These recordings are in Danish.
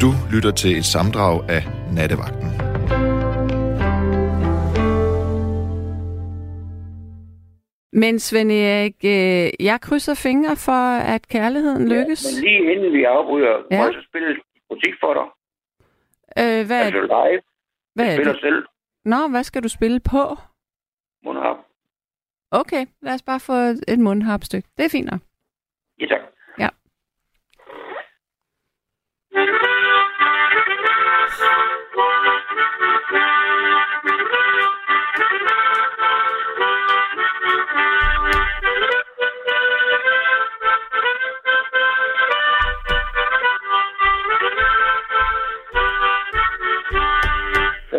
Du lytter til et samdrag af Nattevagten. Men Svend Erik, øh, jeg krydser fingre for, at kærligheden lykkes. Ja, men lige inden vi afbryder, Ja. må jeg så spille musik for dig? Øh, hvad, Altså live. hvad Jeg er spiller det? selv. Nå, hvad skal du spille på? Mundharp. Okay, lad os bare få et, et mundharpstykke. Det er fint nok. Ja, tak. Ja. Peter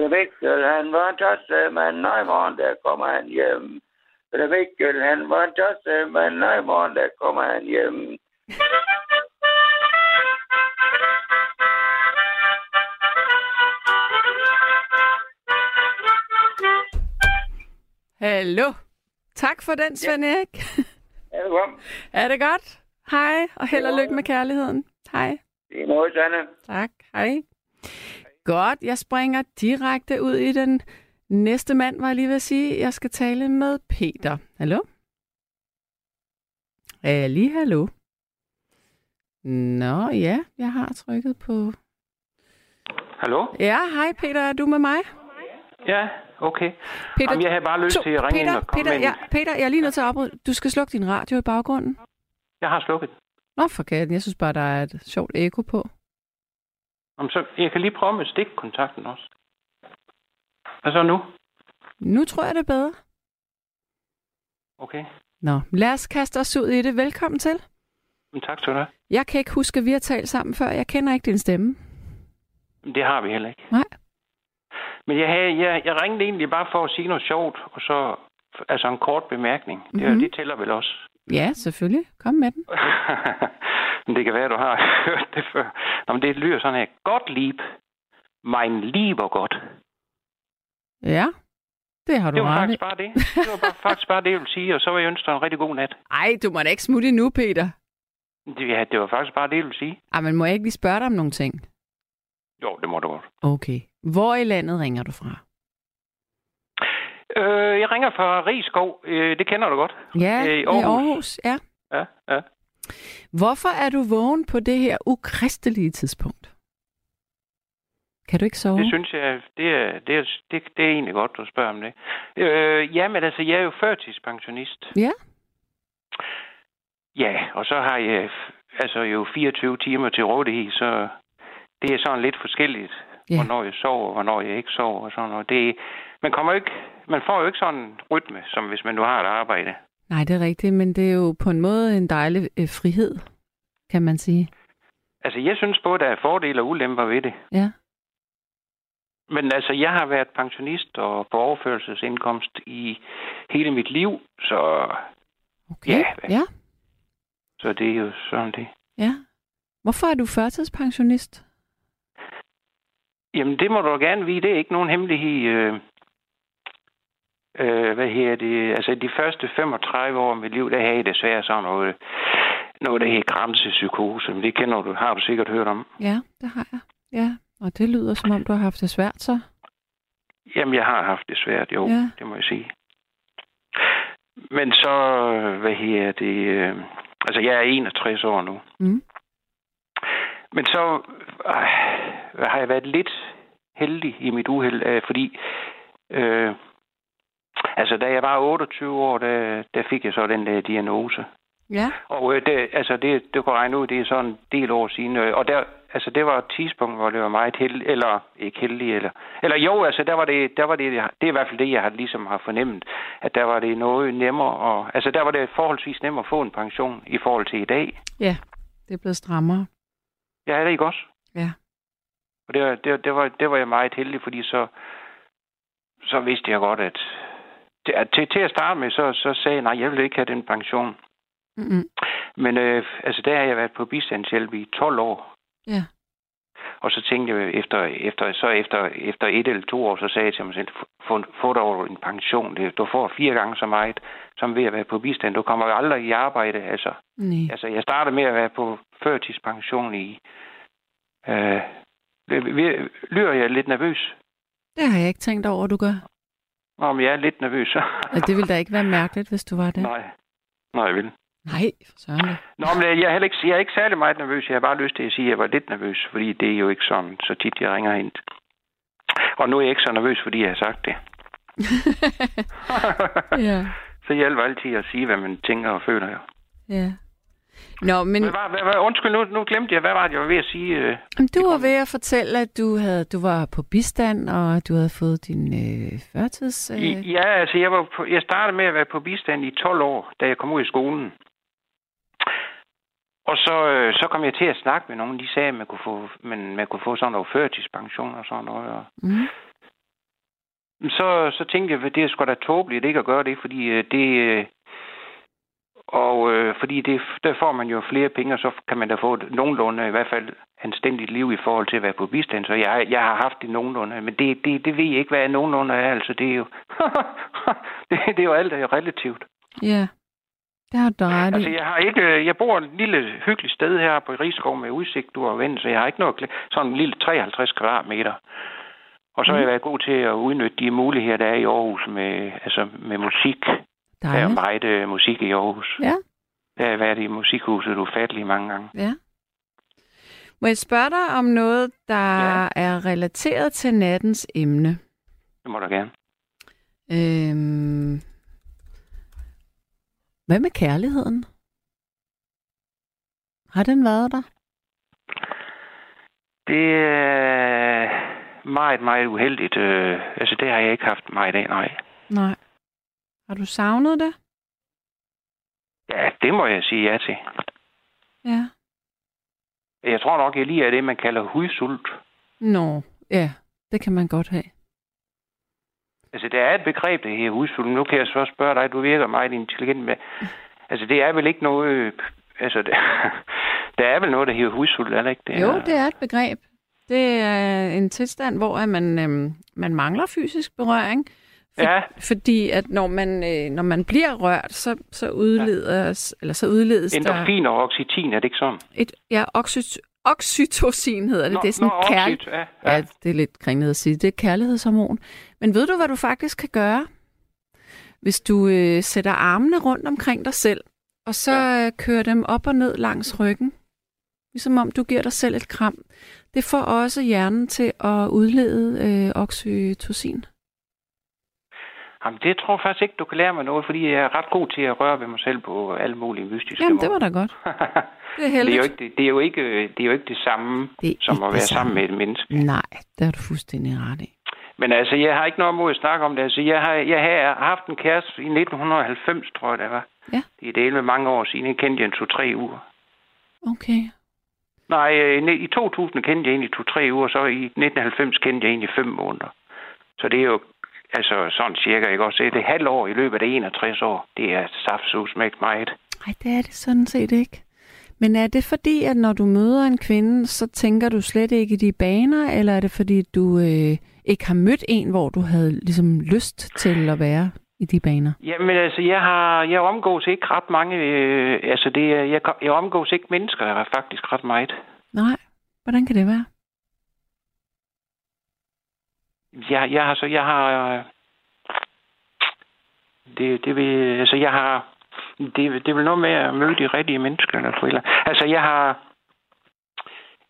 Mikkel, han var en tosse, men nej morgen der kommer han hjem. Peter Mikkel, han var en tosse, men nej morgen der kommer han hjem. Hallo. Tak for den, Svend Erik. Ja, velkommen. er det godt? Hej, og held og lykke med kærligheden. Hej. Det er noget, Sanne. Tak, hej. Godt, jeg springer direkte ud i den næste mand, var jeg lige ved at sige. Jeg skal tale med Peter. Hallo? Ali, hallo. Nå ja, jeg har trykket på... Hallo? Ja, hej Peter, er du med mig? Ja, okay. Peter, Jamen, jeg havde bare lyst to- til at ringe Peter, ind og komme Peter, med. ja, Peter, jeg er lige nødt til at afbryde. Du skal slukke din radio i baggrunden. Jeg har slukket. Nå, for katten. Jeg synes bare, der er et sjovt eko på. Jamen, så, jeg kan lige prøve med stikkontakten også. Hvad så nu? Nu tror jeg, det er bedre. Okay. Nå, lad os kaste os ud i det. Velkommen til. Men tak skal du have. Jeg kan ikke huske, at vi har talt sammen før. Jeg kender ikke din stemme. Det har vi heller ikke. Nej. Men jeg, havde, jeg, jeg ringede egentlig bare for at sige noget sjovt, og så altså en kort bemærkning. Mm-hmm. Mhm. Det, det tæller vel også. Ja, selvfølgelig. Kom med den. men det kan være, du har hørt det før. Nå, men det lyder sådan her. Godt lieb. Mein lieber godt. Ja, det har du Det var faktisk bare det. Det var bare, faktisk bare det, jeg ville sige, og så vil jeg ønske dig en rigtig god nat. Ej, du må da ikke smutte endnu, Peter. Det, ja, det var faktisk bare det, jeg ville sige. Ej, men må jeg ikke lige spørge dig om nogle ting? Jo, det må du godt. Okay. Hvor i landet ringer du fra? Øh, jeg ringer fra Rigskov. Øh, det kender du godt. Ja, Øh, i i Aarhus. Aarhus. Ja. Ja, ja. Hvorfor er du vågen på det her ukristelige tidspunkt? Kan du ikke sove? Det synes jeg, det er, det, er, det, det er egentlig godt, du spørger om det. Øh, jamen altså, jeg er jo førtidspensionist. Ja. Ja, og så har jeg altså jo 24 timer til rådighed, så det er sådan lidt forskelligt, Ja. hvornår jeg sover, og hvornår jeg ikke sover og sådan noget. Det, man, kommer ikke, man får jo ikke sådan en rytme, som hvis man nu har et arbejde. Nej, det er rigtigt, men det er jo på en måde en dejlig øh, frihed, kan man sige. Altså, jeg synes både, der er fordele og ulemper ved det. Ja. Men altså, jeg har været pensionist og på overførselsindkomst i hele mit liv, så, Okay. Ja. ja. så det er jo sådan det. Ja. Hvorfor er du førtidspensionist? Jamen, det må du gerne vide. Det er ikke nogen hemmelighed. Øh, øh, hvad her det? Altså, de første 35 år af mit liv, der havde jeg desværre sådan noget, noget der hedder grænsepsykose. Men det kender du, har du sikkert hørt om. Ja, det har jeg. Ja, og det lyder som om, du har haft det svært så. Jamen, jeg har haft det svært, jo. Ja. Det må jeg sige. Men så, hvad her det? Øh, altså, jeg er 61 år nu. Mm. Men så øh, har jeg været lidt heldig i mit uheld, øh, fordi øh, altså da jeg var 28 år, der, der fik jeg så den der diagnose. Ja. Og øh, det, altså det, det kunne regne ud, det er sådan en del år siden. Øh, og der, altså det var et tidspunkt, hvor det var meget heldig, eller ikke heldig, eller, eller jo, altså der var det, der var det, det er i hvert fald det, jeg har ligesom har fornemmet, at der var det noget nemmere, og, altså der var det forholdsvis nemmere at få en pension i forhold til i dag. Ja, det er blevet strammere. Ja, er det ikke også? Ja. Og det, var- det, det, var, det var jeg meget heldig, fordi så, så vidste jeg godt, at, at til, til at starte med, så, så sagde jeg, nej, jeg vil ikke have den pension. Mm-mm. Men øh, altså, der har jeg været på bistandshjælp i 12 år. Ja. Og så tænkte jeg, efter, efter, så efter, efter et eller to år, så sagde jeg til mig selv, få, få dog en pension. Det, du får fire gange så meget, som ved at være på bistand. Du kommer jo aldrig i arbejde. Altså, Nej. altså jeg startede med at være på førtidspension i, øh, Lyder jeg lidt nervøs? Det har jeg ikke tænkt over, du gør. Om jeg er lidt nervøs. ja, det ville da ikke være mærkeligt, hvis du var det. Nej. Nej, jeg vil. Nej, for søren Nå, men jeg er, heller ikke, jeg er ikke særlig meget nervøs. Jeg har bare lyst til at sige, at jeg var lidt nervøs, fordi det er jo ikke sådan, så tit jeg ringer ind. Og nu er jeg ikke så nervøs, fordi jeg har sagt det. ja. Så hjælper altid at sige, hvad man tænker og føler. Jo. Ja. Nå, men... Hvad, hvad, hvad, undskyld, nu, nu glemte jeg, hvad var det, jeg var ved at sige? Øh, du var ved at fortælle, at du, havde, du var på bistand, og du havde fået din øh, førtids... Øh... Ja, altså jeg, var på, jeg startede med at være på bistand i 12 år, da jeg kom ud i skolen. Og så, øh, så kom jeg til at snakke med nogen. De sagde, at man kunne få, man, man kunne få sådan noget førtidspension og sådan noget. Og... Mm. Så, så tænkte jeg, at det er sgu da tåbeligt ikke at gøre det, fordi øh, det... Øh, og øh, fordi det, der får man jo flere penge, og så kan man da få et nogenlunde, i hvert fald anstændigt liv i forhold til at være på bistand. Så jeg, jeg har haft det nogenlunde, men det, det, det ved jeg ikke, hvad nogenlunde er. Altså, det er jo, det, det er jo alt er relativt. Ja, det har du ret Altså, jeg har ikke, jeg bor et lille hyggeligt sted her på Rigskov med udsigt, du har vendt, så jeg har ikke noget, sådan en lille 53 kvadratmeter. Og så har jeg været god til at udnytte de muligheder, der er i Aarhus med, altså med musik. Der er meget uh, musik i Aarhus. Ja. Der har været i musikhuset ufatteligt mange gange. Ja. Må jeg spørge dig om noget, der ja. er relateret til nattens emne? Det må du gerne. Øhm, hvad med kærligheden? Har den været der? Det er meget, meget uheldigt. Øh, altså, det har jeg ikke haft meget af, nej. Nej. Har du savnet det? Ja, det må jeg sige ja til. Ja. Jeg tror nok, jeg lige er det, man kalder hudsult. Nå, ja, det kan man godt have. Altså, der er et begreb, det her hudsult. Nu kan jeg så spørge dig, du virker meget intelligent med. Altså, det er vel ikke noget... Altså, det, der er vel noget, der hedder hudsult, er det ikke det? Jo, det er et begreb. Det er en tilstand, hvor man, øhm, man mangler fysisk berøring. Ja. Fordi at når man, øh, når man bliver rørt, så, så, udledes, ja. eller så udledes Endorfin der... og oxytin, er det ikke sådan? Et, ja, oxy, oxytocin hedder det. Nå, det er sådan nå, kærl... oxyt, ja, ja. ja, det er lidt kringlet at sige. Det er kærlighedshormon. Men ved du, hvad du faktisk kan gøre? Hvis du øh, sætter armene rundt omkring dig selv, og så ja. øh, kører dem op og ned langs ryggen, ligesom om du giver dig selv et kram, det får også hjernen til at udlede øh, oxytocin. Jamen, det tror jeg faktisk ikke, du kan lære mig noget, fordi jeg er ret god til at røre ved mig selv på alle mulige mystiske Jamen, det var da godt. Det er, det er, jo ikke, det, det, er jo ikke, det er jo ikke det samme, det som at være sammen med et menneske. Nej, det har du fuldstændig ret i. Men altså, jeg har ikke noget mod at snakke om det. Altså, jeg har, jeg har haft en kæreste i 1990, tror jeg, det var. Ja. Det er det med mange år siden. Jeg kendte en to-tre uger. Okay. Nej, i 2000 kendte jeg en i to-tre uger, så i 1990 kendte jeg en i fem måneder. Så det er jo altså sådan cirka, ikke også? Det er halv år i løbet af 61 år. Det er saftsus med meget. Nej, det er det sådan set ikke. Men er det fordi, at når du møder en kvinde, så tænker du slet ikke i de baner, eller er det fordi, du øh, ikke har mødt en, hvor du havde ligesom lyst til at være i de baner? Jamen altså, jeg har jeg omgås ikke ret mange, øh, altså det, jeg, jeg omgås ikke mennesker, er faktisk ret meget. Nej, hvordan kan det være? Jeg, jeg har så, jeg har, det, det vil, altså jeg har, det, det vil noget med at møde de rigtige mennesker, eller forældre. Altså jeg har,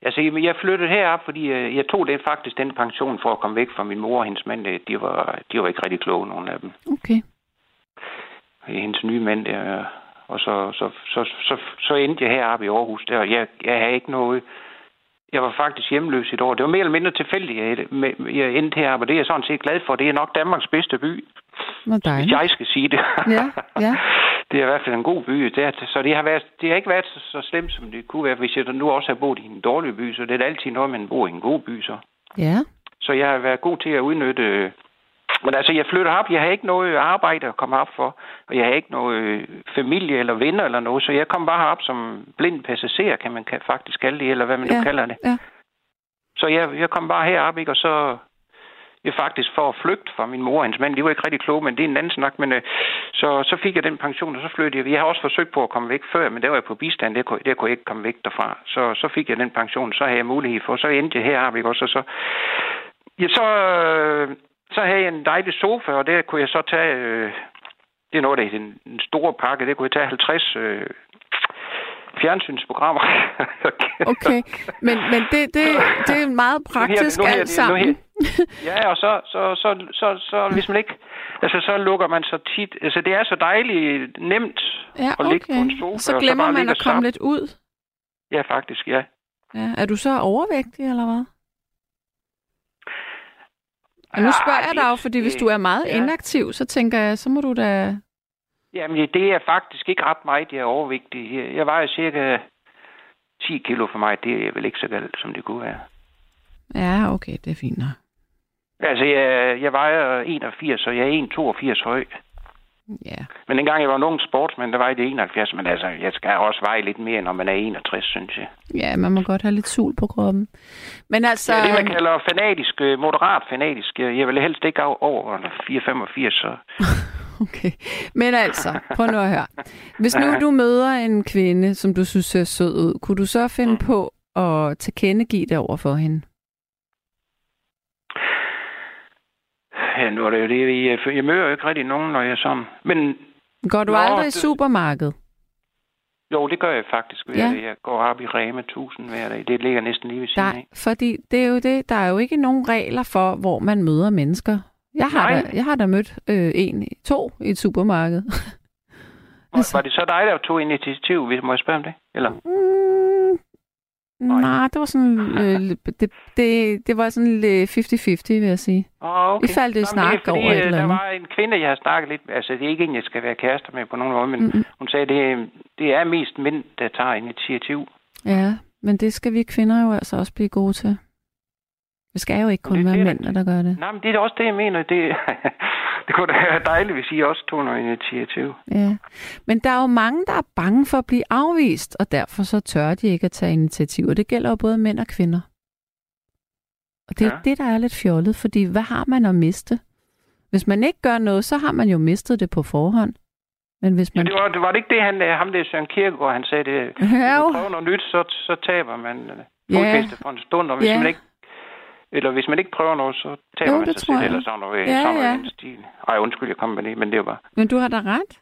Altså, jeg flyttede herop, fordi øh, jeg tog det faktisk den pension for at komme væk fra min mor og hendes mand. De var, de var ikke rigtig kloge, nogle af dem. Okay. Hendes nye mand der. Og så, så, så, så, så endte jeg heroppe i Aarhus der. Jeg, jeg havde ikke noget... Jeg var faktisk hjemløs et år. Det var mere eller mindre tilfældigt, jeg, jeg endte heroppe, og det er jeg sådan set glad for. Det er nok Danmarks bedste by. Hvor dejligt. Hvis jeg skal sige det. Ja, ja. det er i hvert fald en god by. Det er, så det har, været, det har ikke været så, så slemt, som det kunne være. Hvis jeg nu også har boet i en dårlig by, så det er altid noget, man bor i en god by. Så, ja. så jeg har været god til at udnytte... Men altså, jeg flytter op. Jeg har ikke noget arbejde at komme op for. Og jeg har ikke noget familie eller venner eller noget. Så jeg kom bare op som blind passager, kan man faktisk kalde det, eller hvad man ja. nu kalder det. Ja. Så jeg, jeg kom bare herop, ikke? Og så er faktisk for at flygte fra min mor og hendes mand. De var ikke rigtig kloge, men det er en anden snak. Men, øh, så, så fik jeg den pension, og så flyttede jeg. Jeg har også forsøgt på at komme væk før, men det var jeg på bistand. Det kunne, det kunne jeg ikke komme væk derfra. Så, så fik jeg den pension, så havde jeg mulighed for. Så endte jeg her, har vi også. Og så, ja, så, øh, så havde jeg en dejlig sofa, og der kunne jeg så tage... Øh, det er noget af den, den store pakke. Det kunne jeg tage 50 øh, fjernsynsprogrammer. okay, men, men det, det, det er meget praktisk nu her, nu her, alt sammen. Nu her. Ja, og så, så, så, så, så, hvis man ikke... Altså, så lukker man så tit... Altså, det er så dejligt nemt ja, okay. at ligge på en sofa. Så glemmer så man at komme lidt ud. Ja, faktisk, ja. ja. Er du så overvægtig, eller hvad? Og nu spørger jeg dig jo, fordi hvis du er meget ja. inaktiv, så tænker jeg, så må du da Jamen, det er faktisk ikke ret meget, jeg er overvægtig. Jeg vejer cirka 10 kilo for mig. Det er vel ikke så galt, som det kunne være. Ja, okay, det er fint nok. Altså, jeg, jeg vejer 81, og jeg er 1,82 høj. Ja. Men dengang jeg var en ung sportsmand, der var det 71, men altså, jeg skal også veje lidt mere, når man er 61, synes jeg. Ja, man må godt have lidt sul på kroppen. Men altså... Ja, det man kalder fanatisk, øh, moderat fanatisk. Jeg vil helst ikke over 4,85, så... Okay. Men altså, prøv nu at høre. Hvis nu du møder en kvinde, som du synes ser sød ud, kunne du så finde mm. på at tilkendegive det over for hende? Ja, nu er det jo det, jeg, jeg møder jo ikke rigtig nogen, når jeg er sådan. Men, Går du aldrig i supermarkedet? Jo, det gør jeg faktisk. Ja. Jeg går op i Rema 1000 hver dag. Det ligger næsten lige ved siden af. Fordi det er jo det, der er jo ikke nogen regler for, hvor man møder mennesker. Jeg har, da, jeg har da mødt øh, en, to i et supermarked. altså. Var det så dig, der tog initiativ, hvis må jeg spørge om det? Eller? Mm, nej, det var sådan, øh, det, det, det var sådan lidt 50-50, vil jeg sige. Oh, okay. Faldt i snak det fordi, over et øh, eller andet. Der var en kvinde, jeg har snakket lidt Altså, det er ikke en, jeg skal være kærester med på nogen måde, men mm-hmm. hun sagde, det, det er mest mænd, der tager initiativ. Ja, men det skal vi kvinder jo altså også blive gode til. Det skal jo ikke kun det, være mænd, der gør det. Nej, men det er også det, jeg mener. Det, det kunne da være dejligt, hvis I også tog noget initiativ. Ja, men der er jo mange, der er bange for at blive afvist, og derfor så tør de ikke at tage initiativ. Og det gælder jo både mænd og kvinder. Og det er ja. det, der er lidt fjollet, fordi hvad har man at miste? Hvis man ikke gør noget, så har man jo mistet det på forhånd. Men hvis man... Ja, det, var, det var det ikke det, han, ham der Søren Kierkegaard, han sagde, det, ja, hvis man prøver noget nyt, så, så taber man ja. for en stund, og hvis ja. man ikke eller hvis man ikke prøver noget, så taber jo, man sig selv, eller sådan noget, ja, sådan noget ja. stil. Ej, undskyld, jeg kom med det, men det var... Men du har da ret.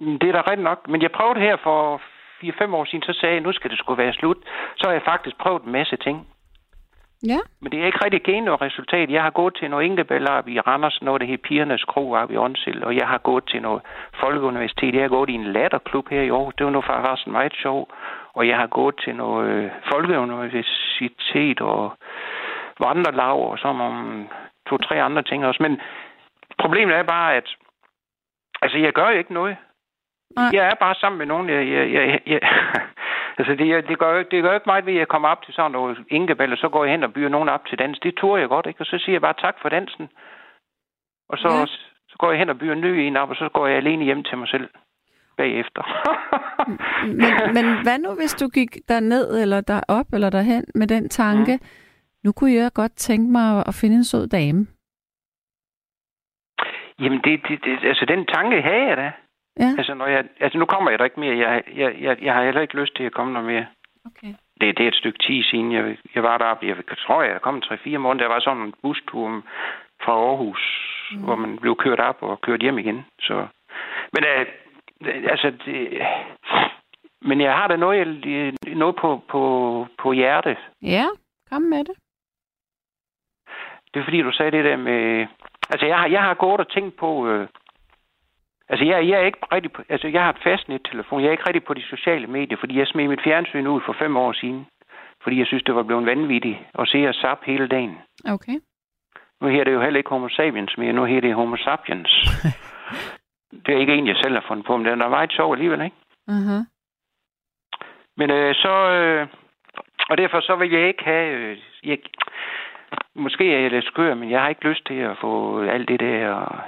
Mm, det er da ret nok. Men jeg prøvede her for 4-5 år siden, så sagde jeg, nu skal det skulle være slut. Så har jeg faktisk prøvet en masse ting. Ja. Men det er ikke rigtig givet noget resultat. Jeg har gået til noget Ingebeller op i Randers, noget det hedder Pigernes Kro op i Åndsild, og jeg har gået til noget Folkeuniversitet. Jeg har gået i en latterklub her i år. Det var nu faktisk meget sjovt. Og jeg har gået til noget øh, Folkeuniversitet og vandrelav og så nogle to-tre andre ting også. Men problemet er bare, at altså, jeg gør jo ikke noget. Nej. Jeg er bare sammen med nogen. Jeg, jeg, jeg, jeg, altså, det, det, gør jo, det gør jo ikke meget ved, at jeg kommer op til sådan noget inkebal, og så går jeg hen og byder nogen op til dans. Det tror jeg godt, ikke? Og så siger jeg bare tak for dansen. Og så, ja. så går jeg hen og byder en ny en op, og så går jeg alene hjem til mig selv bagefter. men, men hvad nu, hvis du gik der ned eller der op eller derhen med den tanke, mm nu kunne jeg godt tænke mig at finde en sød dame. Jamen, det, det, det, altså den tanke havde jeg da. Ja. Altså, når jeg, altså, nu kommer jeg da ikke mere. Jeg, jeg, jeg, jeg har heller ikke lyst til at komme noget mere. Okay. Det, det er et stykke tid siden, jeg, jeg var deroppe. Jeg, jeg tror, jeg kom 3-4 måneder. Der var sådan en bustur fra Aarhus, mm. hvor man blev kørt op og kørt hjem igen. Så, men uh, altså, det, men jeg har da noget, noget på, på, på hjertet. Ja, kom med det. Det er fordi, du sagde det der med... Altså, jeg har, jeg har gået og tænkt på... Øh, altså, jeg, jeg er ikke rigtig på, Altså, jeg har et fastnet-telefon. Jeg er ikke rigtig på de sociale medier, fordi jeg smed mit fjernsyn ud for fem år siden. Fordi jeg synes, det var blevet vanvittigt at se og sap hele dagen. Okay. Nu her det jo heller ikke homo sapiens mere. Nu her det homo sapiens. det er ikke en, jeg selv har fundet på, men den er meget sjov alligevel, ikke? Uh-huh. Men øh, så... Øh, og derfor så vil jeg ikke have... Øh, jeg, måske er jeg lidt skør, men jeg har ikke lyst til at få alt det der...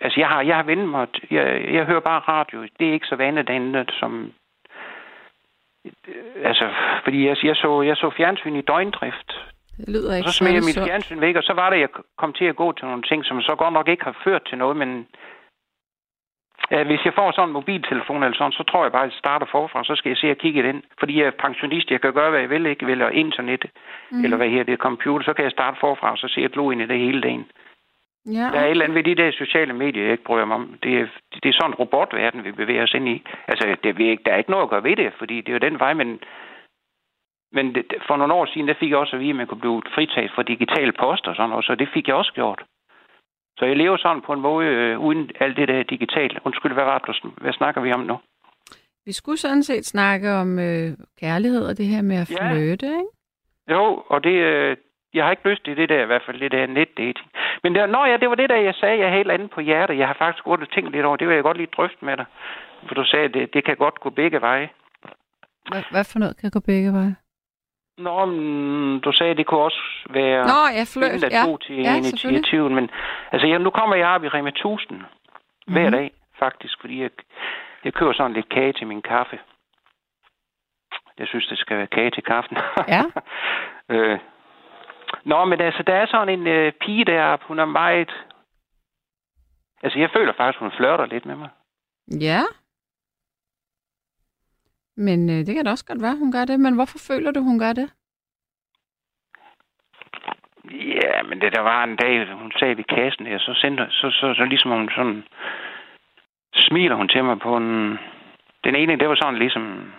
Altså, jeg har, jeg har vendt mig... Jeg, jeg hører bare radio. Det er ikke så vanedannende, som... Altså, fordi jeg, jeg, så, jeg så fjernsyn i døgndrift. Det lyder ikke Og så smed jeg mit fjernsyn væk, og så var det, jeg kom til at gå til nogle ting, som så godt nok ikke har ført til noget, men hvis jeg får sådan en mobiltelefon eller sådan, så tror jeg bare, at jeg starter forfra, så skal jeg se og kigge den. Fordi jeg er pensionist, jeg kan gøre, hvad jeg vil, ikke og internet, mm. eller hvad her det er, computer, så kan jeg starte forfra, og så se glo ind i det hele dagen. Ja, Der er et eller andet ved de der sociale medier, jeg ikke bryder mig om. Det er, det er sådan en robotverden, vi bevæger os ind i. Altså, det er, ikke, der er ikke noget at gøre ved det, fordi det er jo den vej, men, men det, for nogle år siden, der fik jeg også at vide, at man kunne blive fritaget for digital post og sådan noget, så det fik jeg også gjort. Så jeg lever sådan på en måde øh, uden alt det der digitalt. Undskyld, hvad var det, hvad snakker vi om nu? vi skulle sådan set snakke om øh, kærlighed og det her med at Ja. flytte, ikke? Jo, og det, øh, jeg har ikke lyst til det der, i hvert fald det der netdating. Men der, nå ja, det var det der, jeg sagde, jeg havde helt andet på hjertet. Jeg har faktisk gået og tænkt lidt over, det vil jeg godt lige drøfte med dig. For du sagde, det, det kan godt gå begge veje. Hvad, hvad for noget kan gå begge veje? Nå, men du sagde, at det kunne også være Nå, ja, flyt. der Ja. til Ja, initiativen. Men altså, jeg, nu kommer jeg op i Rema 1000 hver Mhm. dag, faktisk, fordi jeg, jeg køber sådan lidt kage til min kaffe. Jeg synes, det skal være kage til kaffen. Ja. øh. Nå, men altså, der er sådan en øh, pige deroppe, hun er meget... Altså, jeg føler faktisk, hun flørter lidt med mig. Ja. Men øh, det kan da også godt være, hun gør det. Men hvorfor føler du, hun gør det? Ja, men det der var en dag, hun sagde ved kassen her, så sendte så, så, så ligesom hun sådan smiler hun til mig på en... Den ene, det var sådan ligesom...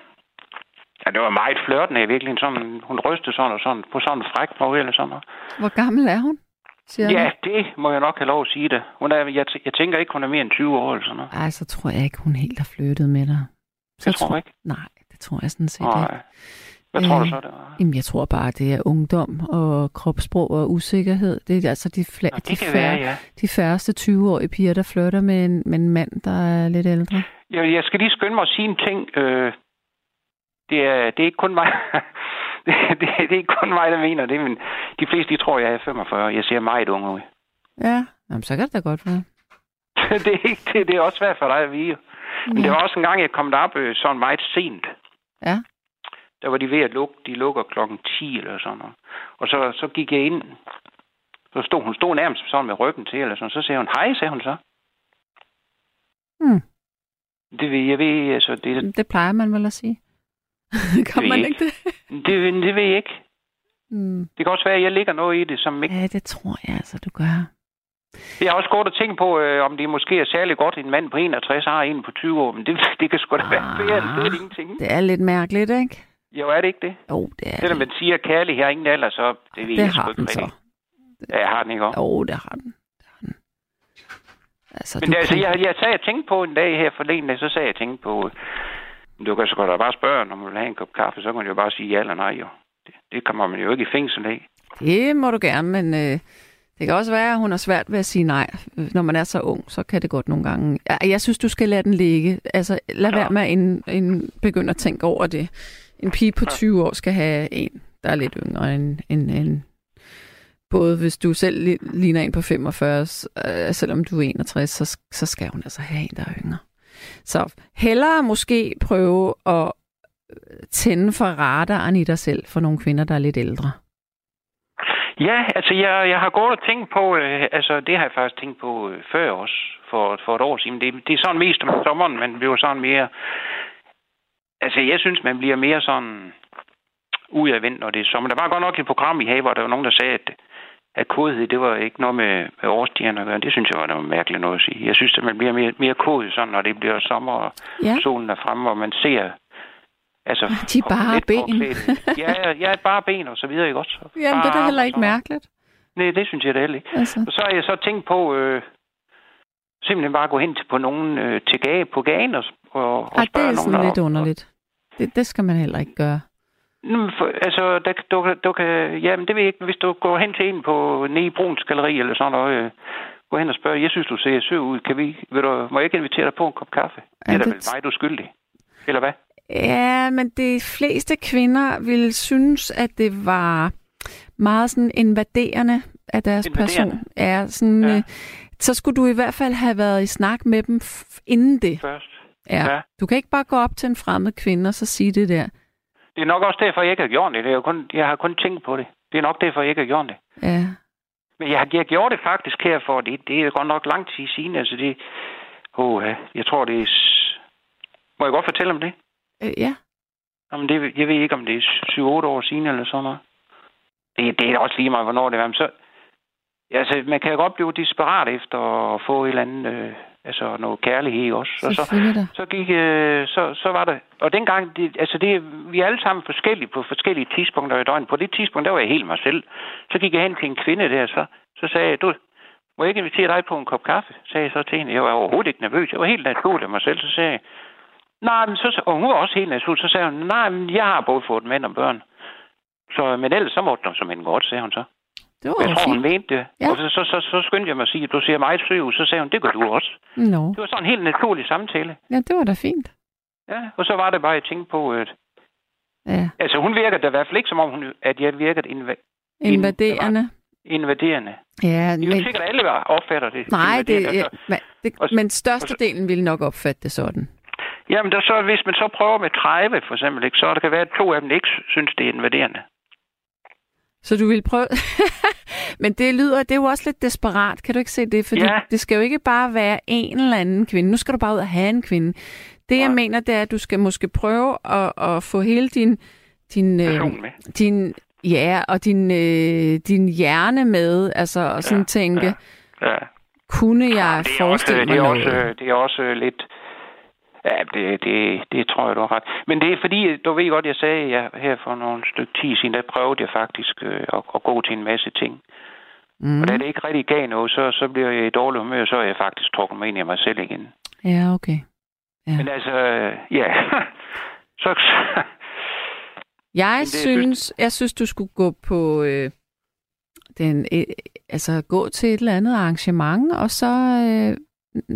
Ja, det var meget flørtende i virkeligheden. Sådan, hun rystede sådan og sådan på sådan en fræk måde eller sådan noget. Hvor gammel er hun? Siger Ja, det må jeg nok have lov at sige det. Hun er, jeg, jeg tænker ikke, hun er mere end 20 år eller sådan noget. Ej, så tror jeg ikke, hun helt har flyttet med dig. Så Det tror jeg ikke. Nej, det tror jeg sådan set ikke. Nej. Hvad tror du Øh, så, det var? Jamen, jeg tror bare, det er ungdom og kropssprog og usikkerhed. Det er altså de, fla- Nå, de, færre, være, ja. de færreste 20-årige piger, der flytter med en, med en mand, der er lidt ældre. Jeg, jeg skal lige skynde mig at sige en ting. Øh, det, er, det er ikke kun mig. det, det, det er ikke kun mig, der mener det, men de fleste, de tror, jeg er 45. Jeg ser meget ung ud. Ja, Jamen, så kan det da godt være. det, er ikke, det, det er også svært for dig at vide. Men det Ja. var også en gang, jeg kom derop øh, sådan meget sent. Ja. Der var de ved at lukke. De lukker klokken 10 eller sådan noget. Og så, så gik jeg ind. Så stod hun stod nærmest sådan med ryggen til, eller sådan. Så sagde hun, hej, sagde hun så. Hmm. Det ved jeg ved, altså, det, Det plejer man vel at sige. kan man ikke det? det, det ved jeg ikke. Hmm. Det kan også være, at jeg ligger noget i det, som ikke... Ja, det tror jeg altså, du gør. Jeg har også gået og tænkt på, øh, om det måske er særlig godt, en mand på 61 har en på 20 år, men det, det kan sgu da være Ah. bedre, det er ingenting. Det er lidt mærkeligt, ikke? Jo, er det ikke det? Jo, det er Selvom det. man siger, at kærlighed har ingen alder, så det ved Det jeg har den så. rigtigt. Ja, jeg har den ikke også. Jo, det har den. Det har den. Altså, Men du altså, kan- jeg, jeg sagde, jeg tænkte på en dag her forleden, så sagde jeg, jeg tænkte på, øh, du kan så godt da bare spørge, når man vil have en kop kaffe, så kan man jo bare sige ja eller nej, jo. Det, det kommer man jo ikke i fængsel af. Det må du gerne, men øh, det kan også være, at hun har svært ved at sige nej. Når man er så ung, så kan det godt nogle gange... Jeg synes, du skal lade den ligge. Altså, lad Ja. være med at ind, ind, begynde at tænke over det. En pige på 20 år skal have en, der er lidt yngre end, end, end både hvis du selv li- ligner en på 45, s- øh, selvom du er 61, så, så skal hun altså have en, der er yngre. Så hellere måske prøve at øh, tænde for radaren i dig selv for nogle kvinder, der er lidt ældre. Ja, altså jeg, jeg har gået og tænkt på, øh, altså det har jeg faktisk tænkt på øh, før også, for, for et år siden. Det, det er sådan mest om sommeren, man bliver sådan mere... Altså jeg synes, man bliver mere sådan udadvendt, når det er sommer. Der var godt nok et program i have, hvor der var nogen, der sagde, at, at kodhed, det var ikke noget med, med årstiderne at gøre. Det synes jeg var noget mærkeligt noget at sige. Jeg synes, at man bliver mere, mere kodet sådan, når det bliver sommer, og Ja. solen er fremme, hvor man ser... Altså, De bare lidt ben. ja, ja, bare ben og så videre, ikke også? Jamen, det er da Bare heller ikke og mærkeligt. Nej, det synes jeg da heller ikke. Altså. Og så har jeg så tænkt på øh, simpelthen bare at gå hen til på nogen øh, til gage, på gagen og, og, og Ej, det spørge er nogen sådan lidt deroppe. underligt. Det, det skal man heller ikke gøre. For, altså, der, du, du kan... Jamen, det ved jeg ikke. Hvis du går hen til en på nede i Bruns Galeri eller sådan noget, øh, gå hen og spørg, jeg synes, du ser sød ud. Kan vi, vil du, må jeg ikke invitere dig på en kop kaffe? Ja, det er da vel mig, du er skyldig. Eller hvad? Ja, men de fleste kvinder ville synes, at det var meget sådan invaderende af deres Invaderende? person. Ja, sådan, Ja. Øh, så skulle du i hvert fald have været i snak med dem inden det. Først. Ja. Ja. Du kan ikke bare gå op til en fremmed kvinde og så sige det der. Det er nok også derfor, jeg ikke har gjort det. det er jo kun, jeg har kun tænkt på det. Det er nok derfor, jeg ikke har gjort det. Ja. Men jeg har jeg gjort det faktisk her for, det, det er godt nok lang tid siden. Altså det, oh, jeg tror, det er... Må jeg godt fortælle om det? Øh, ja. Jamen, det, jeg ved ikke, om det er 7-8 år siden eller sådan noget. Det, det er også lige meget, hvornår det er. Men så, altså, man kan jo godt blive desperat efter at få et eller andet, øh, altså noget kærlighed også. Og så, så gik, øh, så, så var det, og dengang, det, altså det, vi er alle sammen forskellige på forskellige tidspunkter i døgnet. På det tidspunkt, der var jeg helt mig selv. Så gik jeg hen til en kvinde der, så, så sagde jeg, du, må jeg ikke invitere dig på en kop kaffe? Sagde jeg så til hende. Jeg var overhovedet ikke nervøs. Jeg var helt naturlig af mig selv. Så sagde jeg, nej, men så, og hun var også helt naturlig. Så sagde hun, nej, men jeg har både fået mænd og børn. Så, men ellers så måtte hun som en godt, sagde hun så. Det var Jeg tror, hun fint. mente det. Ja. Og så, så, så, så skyndte jeg mig at sige, at du ser meget sød ud. Så sagde hun, det gør du også. Nå. Det var sådan en helt naturlig samtale. Ja, det var da fint. Ja, og så var det bare, at jeg tænkte på, at Ja. Altså, hun virker da i hvert fald ikke, som om hun, at jeg virkede inva- Invaderende. invaderende. Ja, Det er jo men, sikkert alle, der opfatter det. nej, det, invaderende. ja, Altså, men, det, og men størstedelen ville nok opfatte det sådan. Jamen, der, så, hvis man så prøver med 30, for eksempel, ikke, så der kan være, at to af dem ikke synes, det er invaderende. Så du vil prøve... Men det lyder, det er jo også lidt desperat, kan du ikke se det? Fordi Ja. det skal jo ikke bare være en eller anden kvinde. Nu skal du bare ud og have en kvinde. Det jeg mener, det er, at du skal måske prøve at, at få hele din, din, øh, din ja, og din, øh, din hjerne med, altså og sådan Ja, ja, tænke, ja. Ja. kunne jeg er forestille også, mig det er noget? også, det er også lidt... Ja, det, det, det tror jeg, du har ret. Men det er fordi, du ved godt, jeg sagde ja, her for nogle stykke tid siden, der prøvede jeg faktisk øh, at, at gå til en masse ting. mm. Og da det ikke rigtig gav noget, så, så bliver jeg i dårlig humør, så er jeg faktisk trukket mig ind i mig selv igen. Ja, okay. Ja. Men altså, ja. så, Jeg det synes, jeg synes, du skulle gå på øh, den, øh, altså gå til et eller andet arrangement, og så, øh,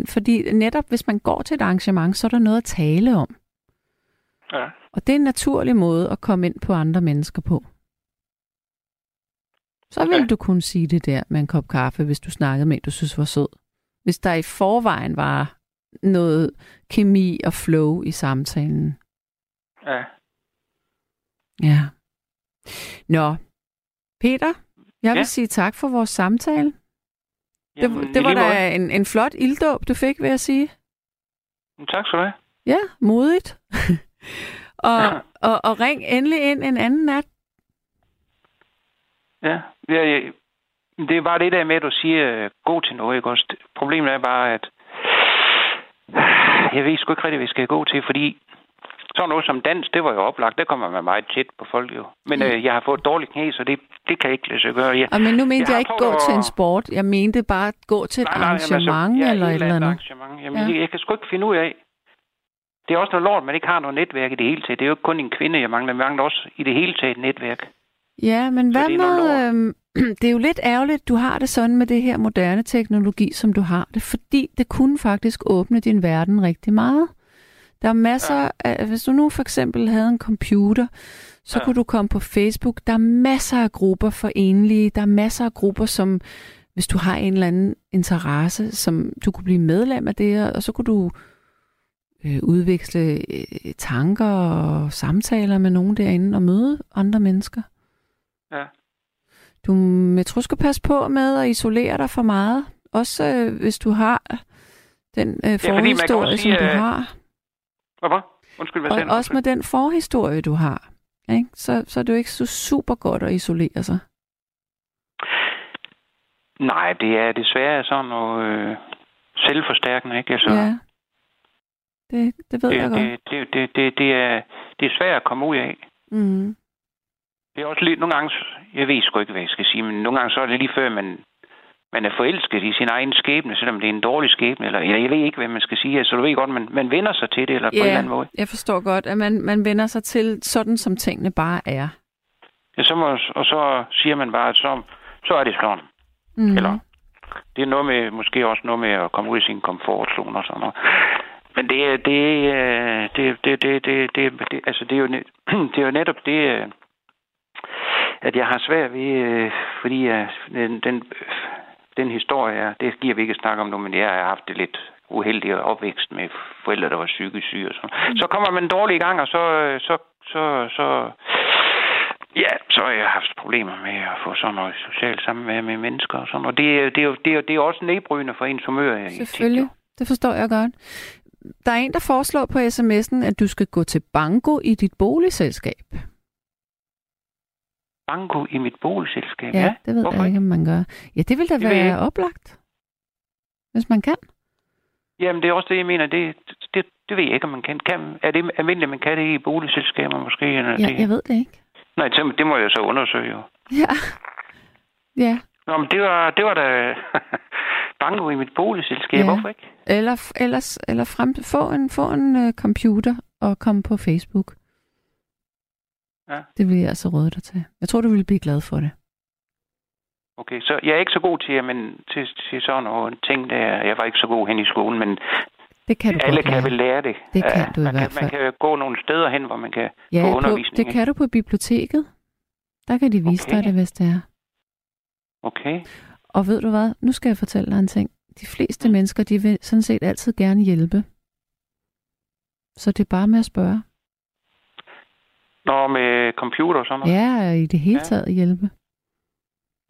fordi netop hvis man går til et arrangement, så er der noget at tale om. ja. Og det er en naturlig måde at komme ind på andre mennesker på. Så vil Ja. du kunne sige det der med en kop kaffe, hvis du snakkede med en, du synes var sød. Hvis der i forvejen var noget kemi og flow i samtalen. ja. Ja. Nå, Peter, jeg vil Ja? sige tak for vores samtale. Det, Jamen, det var da en, en flot ilddåb, du fik, vil jeg sige. Tak skal du have. Ja, modigt. og, og, og ring endelig ind en anden nat. Ja, ja, ja. Det er bare det der med, at du siger, øh, god til noget, ikke også? Problemet er bare, at jeg ved sgu ikke rigtig, hvad jeg skal gå til, fordi sådan noget som dans, det var jo oplagt. Der kommer man meget tæt på folk jo. Men Mm. øh, jeg har fået dårligt knæ, så det, det kan ikke lade sig gøre. Jeg, Og men nu mente Jeg jeg, ikke gå til en at- sport. Jeg mente bare gå til et jamen, arrangement ja, eller et eller andet. Arrangement. Jamen, Ja. jeg, jeg kan sgu ikke finde ud af. Det er også noget lort, man ikke har noget netværk i det hele taget. Det er jo ikke kun en kvinde, jeg mangler. Jeg mangler også i det hele taget et netværk. Ja, men Så hvad det med... Øhm, det er jo lidt ærgerligt, du har det sådan med det her moderne teknologi, som du har det, fordi det kunne faktisk åbne din verden rigtig meget. Der er masser Ja. af... Hvis du nu for eksempel havde en computer, så Ja. kunne du komme på Facebook. Der er masser af grupper for enlige. Der er masser af grupper, som hvis du har en eller anden interesse, som du kunne blive medlem af det og så kunne du øh, udveksle øh, tanker og samtaler med nogen derinde og møde andre mennesker. Ja. Du, jeg tror, du skal passe på med at isolere dig for meget. Også øh, hvis du har den øh, forhistorie, også som du at- har. Hvad? Undskyld, hvad Og sagde også med den forhistorie, du har. Ikke? Så, så er det jo ikke så super godt at isolere sig. Nej, det er desværre sådan noget øh, selvforstærkende, ikke? Altså, Ja. Det, det ved jeg det, godt. det, det, det, det, det, er, det er svært at komme ud af. Mm. Det er også lidt, nogle gange, jeg ved sgu ikke, hvad jeg skal sige, men nogle gange så er det lige før, man, man er forelsket i sin egen skæbne, selvom det er en dårlig skæbne, eller, eller jeg ved ikke, hvad man skal sige. Altså, du ved godt, man, man vender sig til det, eller på en eller anden måde. jeg forstår godt, at man, man vender sig til sådan, som tingene bare er. Ja, så må, og så siger man bare, at så, så er det sådan. Mm. Eller, det er noget med, måske også noget med at komme ud i sin komfortzone og sådan noget. Men det er, det, det, det, det, det, det, det, altså det er jo, net, det er jo netop det, øh, at jeg har svært ved, øh, fordi øh, den, den, den historie er, det giver vi ikke snakke om nu, men jeg har haft det lidt uheldig opvækst med forældre, der var psykisk syge og sådan. Så kommer man dårligt i gang, og så, så, så, så, Ja, så har jeg haft problemer med at få sådan noget socialt samvær med mennesker og sådan noget. Det, er- det, det, er, det er også nedbrydende for ens humør. tit, Selvfølgelig. jo. Det forstår jeg godt. Der er en, der foreslår på sms'en, at du skal gå til banko i dit boligselskab. Banko i mit boligselskab, Ja, ja. det ved Hvorfor jeg ikke, om man gør. Ja, det vil da Det være ikke. oplagt. Hvis man kan. Jamen, det er også det, jeg mener. Det, det, det ved jeg ikke, om man kan. kan. Er det almindeligt, man kan det i boligselskaber måske? Eller Ja, det? jeg ved det ikke. Nej, det, det må jeg så undersøge jo. Ja. Ja. Nå, men det var, det var da banko i mit boligselskab. Ja. Hvorfor ikke? Eller, ellers, eller frem, få en, få en uh, computer og komme på Facebook. Ja. Det vil jeg altså råde dig til. Jeg tror, du vil blive glad for det. Okay, så jeg er ikke så god til, men til, til sådan nogle ting, der jeg var ikke så god hen i skolen, men Det kan du alle kan lære. vel lære det. Det kan du i man hvert kan, fald. Man kan gå nogle steder hen, hvor man kan Ja, få på, undervisning. det ikke? kan du på biblioteket. Der kan de vise Okay. dig det, hvis det er. Okay. Og ved du hvad? Nu skal jeg fortælle dig en ting. De fleste Mm. mennesker, de vil sådan set altid gerne hjælpe. Så det er bare med at spørge. Nå, med computer og sådan noget. Ja, i det hele Ja. taget hjælpe.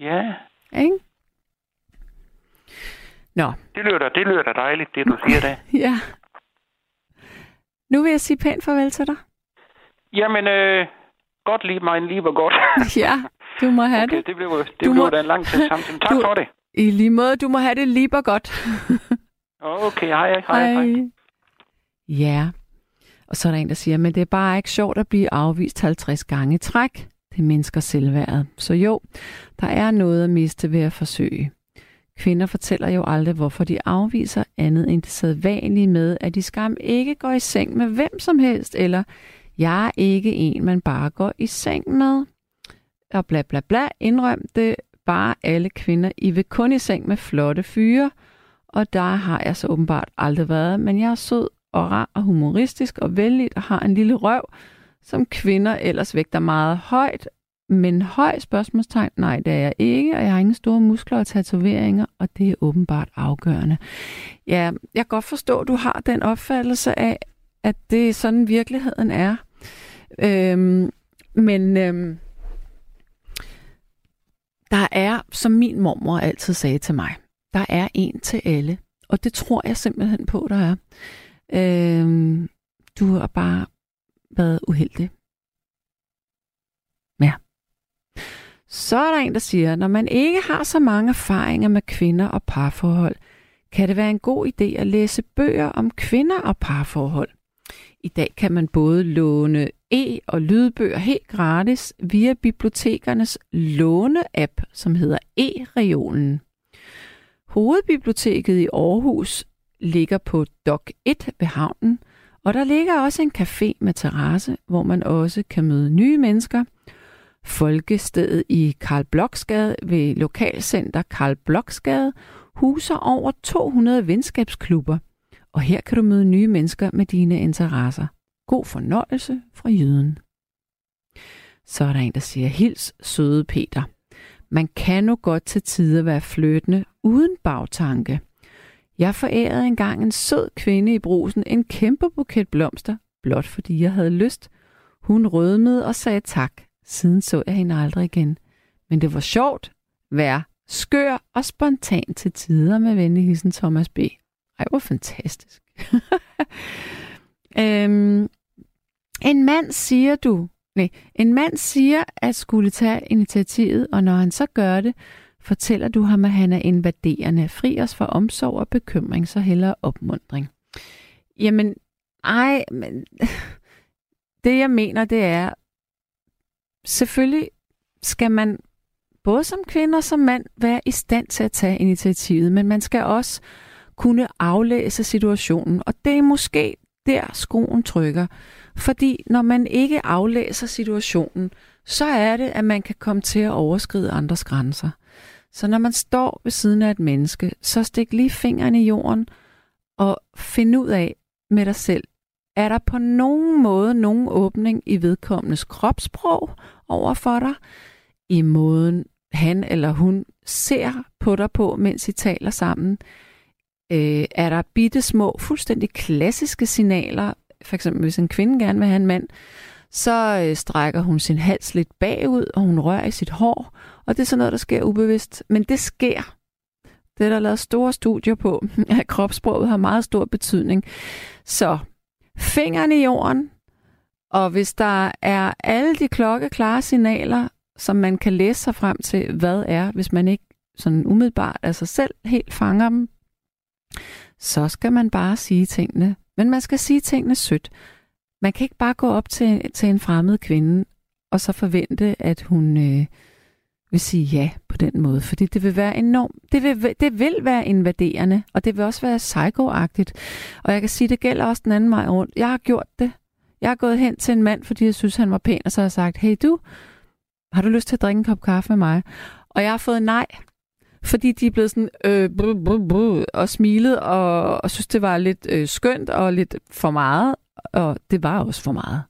Ja. Ikke? Nå, Det lyder, da, det lyder da dejligt, det du siger der. ja. Nu vil jeg sige pænt farvel til dig. Jamen, øh, godt lige mig lige var godt. Ja, du må have okay, det. det blev, det Du blev må- da en lang tid sammen. Tak Du- for det. I lige måde, du må have det lige godt. Okay, hej, hej, hej. Ja. Og så er der en, der siger, men det er bare ikke sjovt at blive afvist 50 gange i træk. Det mindsker selvværdet. Så jo, der er noget at miste ved at forsøge. Kvinder fortæller jo aldrig, hvorfor de afviser andet end det sædvanlige med, at de skam ikke går i seng med hvem som helst, eller jeg er ikke en, man bare går i seng med. Og bla bla bla, indrøm det bare alle kvinder. I vil kun i seng med flotte fyre, og der har jeg så åbenbart aldrig været, men jeg er sød og rar og humoristisk og vældig og har en lille røv, som kvinder ellers vægter meget højt. Men høj spørgsmålstegn, nej, det er jeg ikke, og jeg har ingen store muskler og tatoveringer, og det er åbenbart afgørende. Ja, jeg kan godt forstå, at du har den opfattelse af, at det er sådan virkeligheden er. Øhm, men øhm, der er, som min mormor altid sagde til mig, der er en til alle. Og det tror jeg simpelthen på, der er. Øh, du har bare været uheldig. Ja. Så er der en, der siger, når man ikke har så mange erfaringer med kvinder og parforhold, kan det være en god idé at læse bøger om kvinder og parforhold. I dag kan man både låne e- og lydbøger helt gratis via bibliotekernes låne-app, som hedder e-reolen. Hovedbiblioteket i Aarhus ligger på Dok 1 ved havnen, og der ligger også en café med terrasse, hvor man også kan møde nye mennesker. Folkestedet i Karl Bloksgade ved Lokalcenter Karl Bloksgade huser over 200 venskabsklubber, og her kan du møde nye mennesker med dine interesser. God fornøjelse fra jyden. Så er der en, der siger, hils søde Peter. Man kan nu godt til tider være flyttende uden bagtanke. Jeg forærede engang en sød kvinde i brusen en kæmpe buket blomster, blot fordi jeg havde lyst. Hun rødmede og sagde tak. Siden så jeg hende aldrig igen. Men det var sjovt, vær skør og spontan til tider med venlig hilsen Thomas B. Ej, hvor fantastisk. øhm, en mand siger du, nej, en mand siger at skulle tage initiativet, og når han så gør det, fortæller du ham, at han er invaderende. Fri os for omsorg og bekymring, så hellere opmundring. Jamen, ej, men det jeg mener, det er, selvfølgelig skal man både som kvinde og som mand være i stand til at tage initiativet, men man skal også kunne aflæse situationen, og det er måske der skoen trykker. Fordi når man ikke aflæser situationen, så er det, at man kan komme til at overskride andres grænser. Så når man står ved siden af et menneske, så stik lige fingeren i jorden og find ud af med dig selv, er der på nogen måde nogen åbning i vedkommendes kropssprog over for dig, i måden han eller hun ser på dig på, mens I taler sammen? Øh, er der bitte små, fuldstændig klassiske signaler, for eksempel hvis en kvinde gerne vil have en mand, så øh, strækker hun sin hals lidt bagud, og hun rører i sit hår, og det er sådan noget, der sker ubevidst. Men det sker. Det er der lavet store studier på, at kropssproget har meget stor betydning. Så fingrene i jorden, og hvis der er alle de klokkeklare signaler, som man kan læse sig frem til, hvad er, hvis man ikke sådan umiddelbart af sig selv helt fanger dem, så skal man bare sige tingene. Men man skal sige tingene sødt. Man kan ikke bare gå op til, til en fremmed kvinde, og så forvente, at hun øh, vil sige ja på den måde. Fordi det vil være enormt, det vil, det vil være invaderende, og det vil også være psykoagtigt. Og jeg kan sige, det gælder også den anden vej rundt. Jeg har gjort det. Jeg har gået hen til en mand, fordi jeg synes, han var pæn, og så har jeg sagt, hey du, har du lyst til at drikke en kop kaffe med mig? Og jeg har fået nej, fordi de er blevet sådan øh, brr, brr, brr, og smilet og, og synes, det var lidt øh, skønt og lidt for meget, og det var også for meget.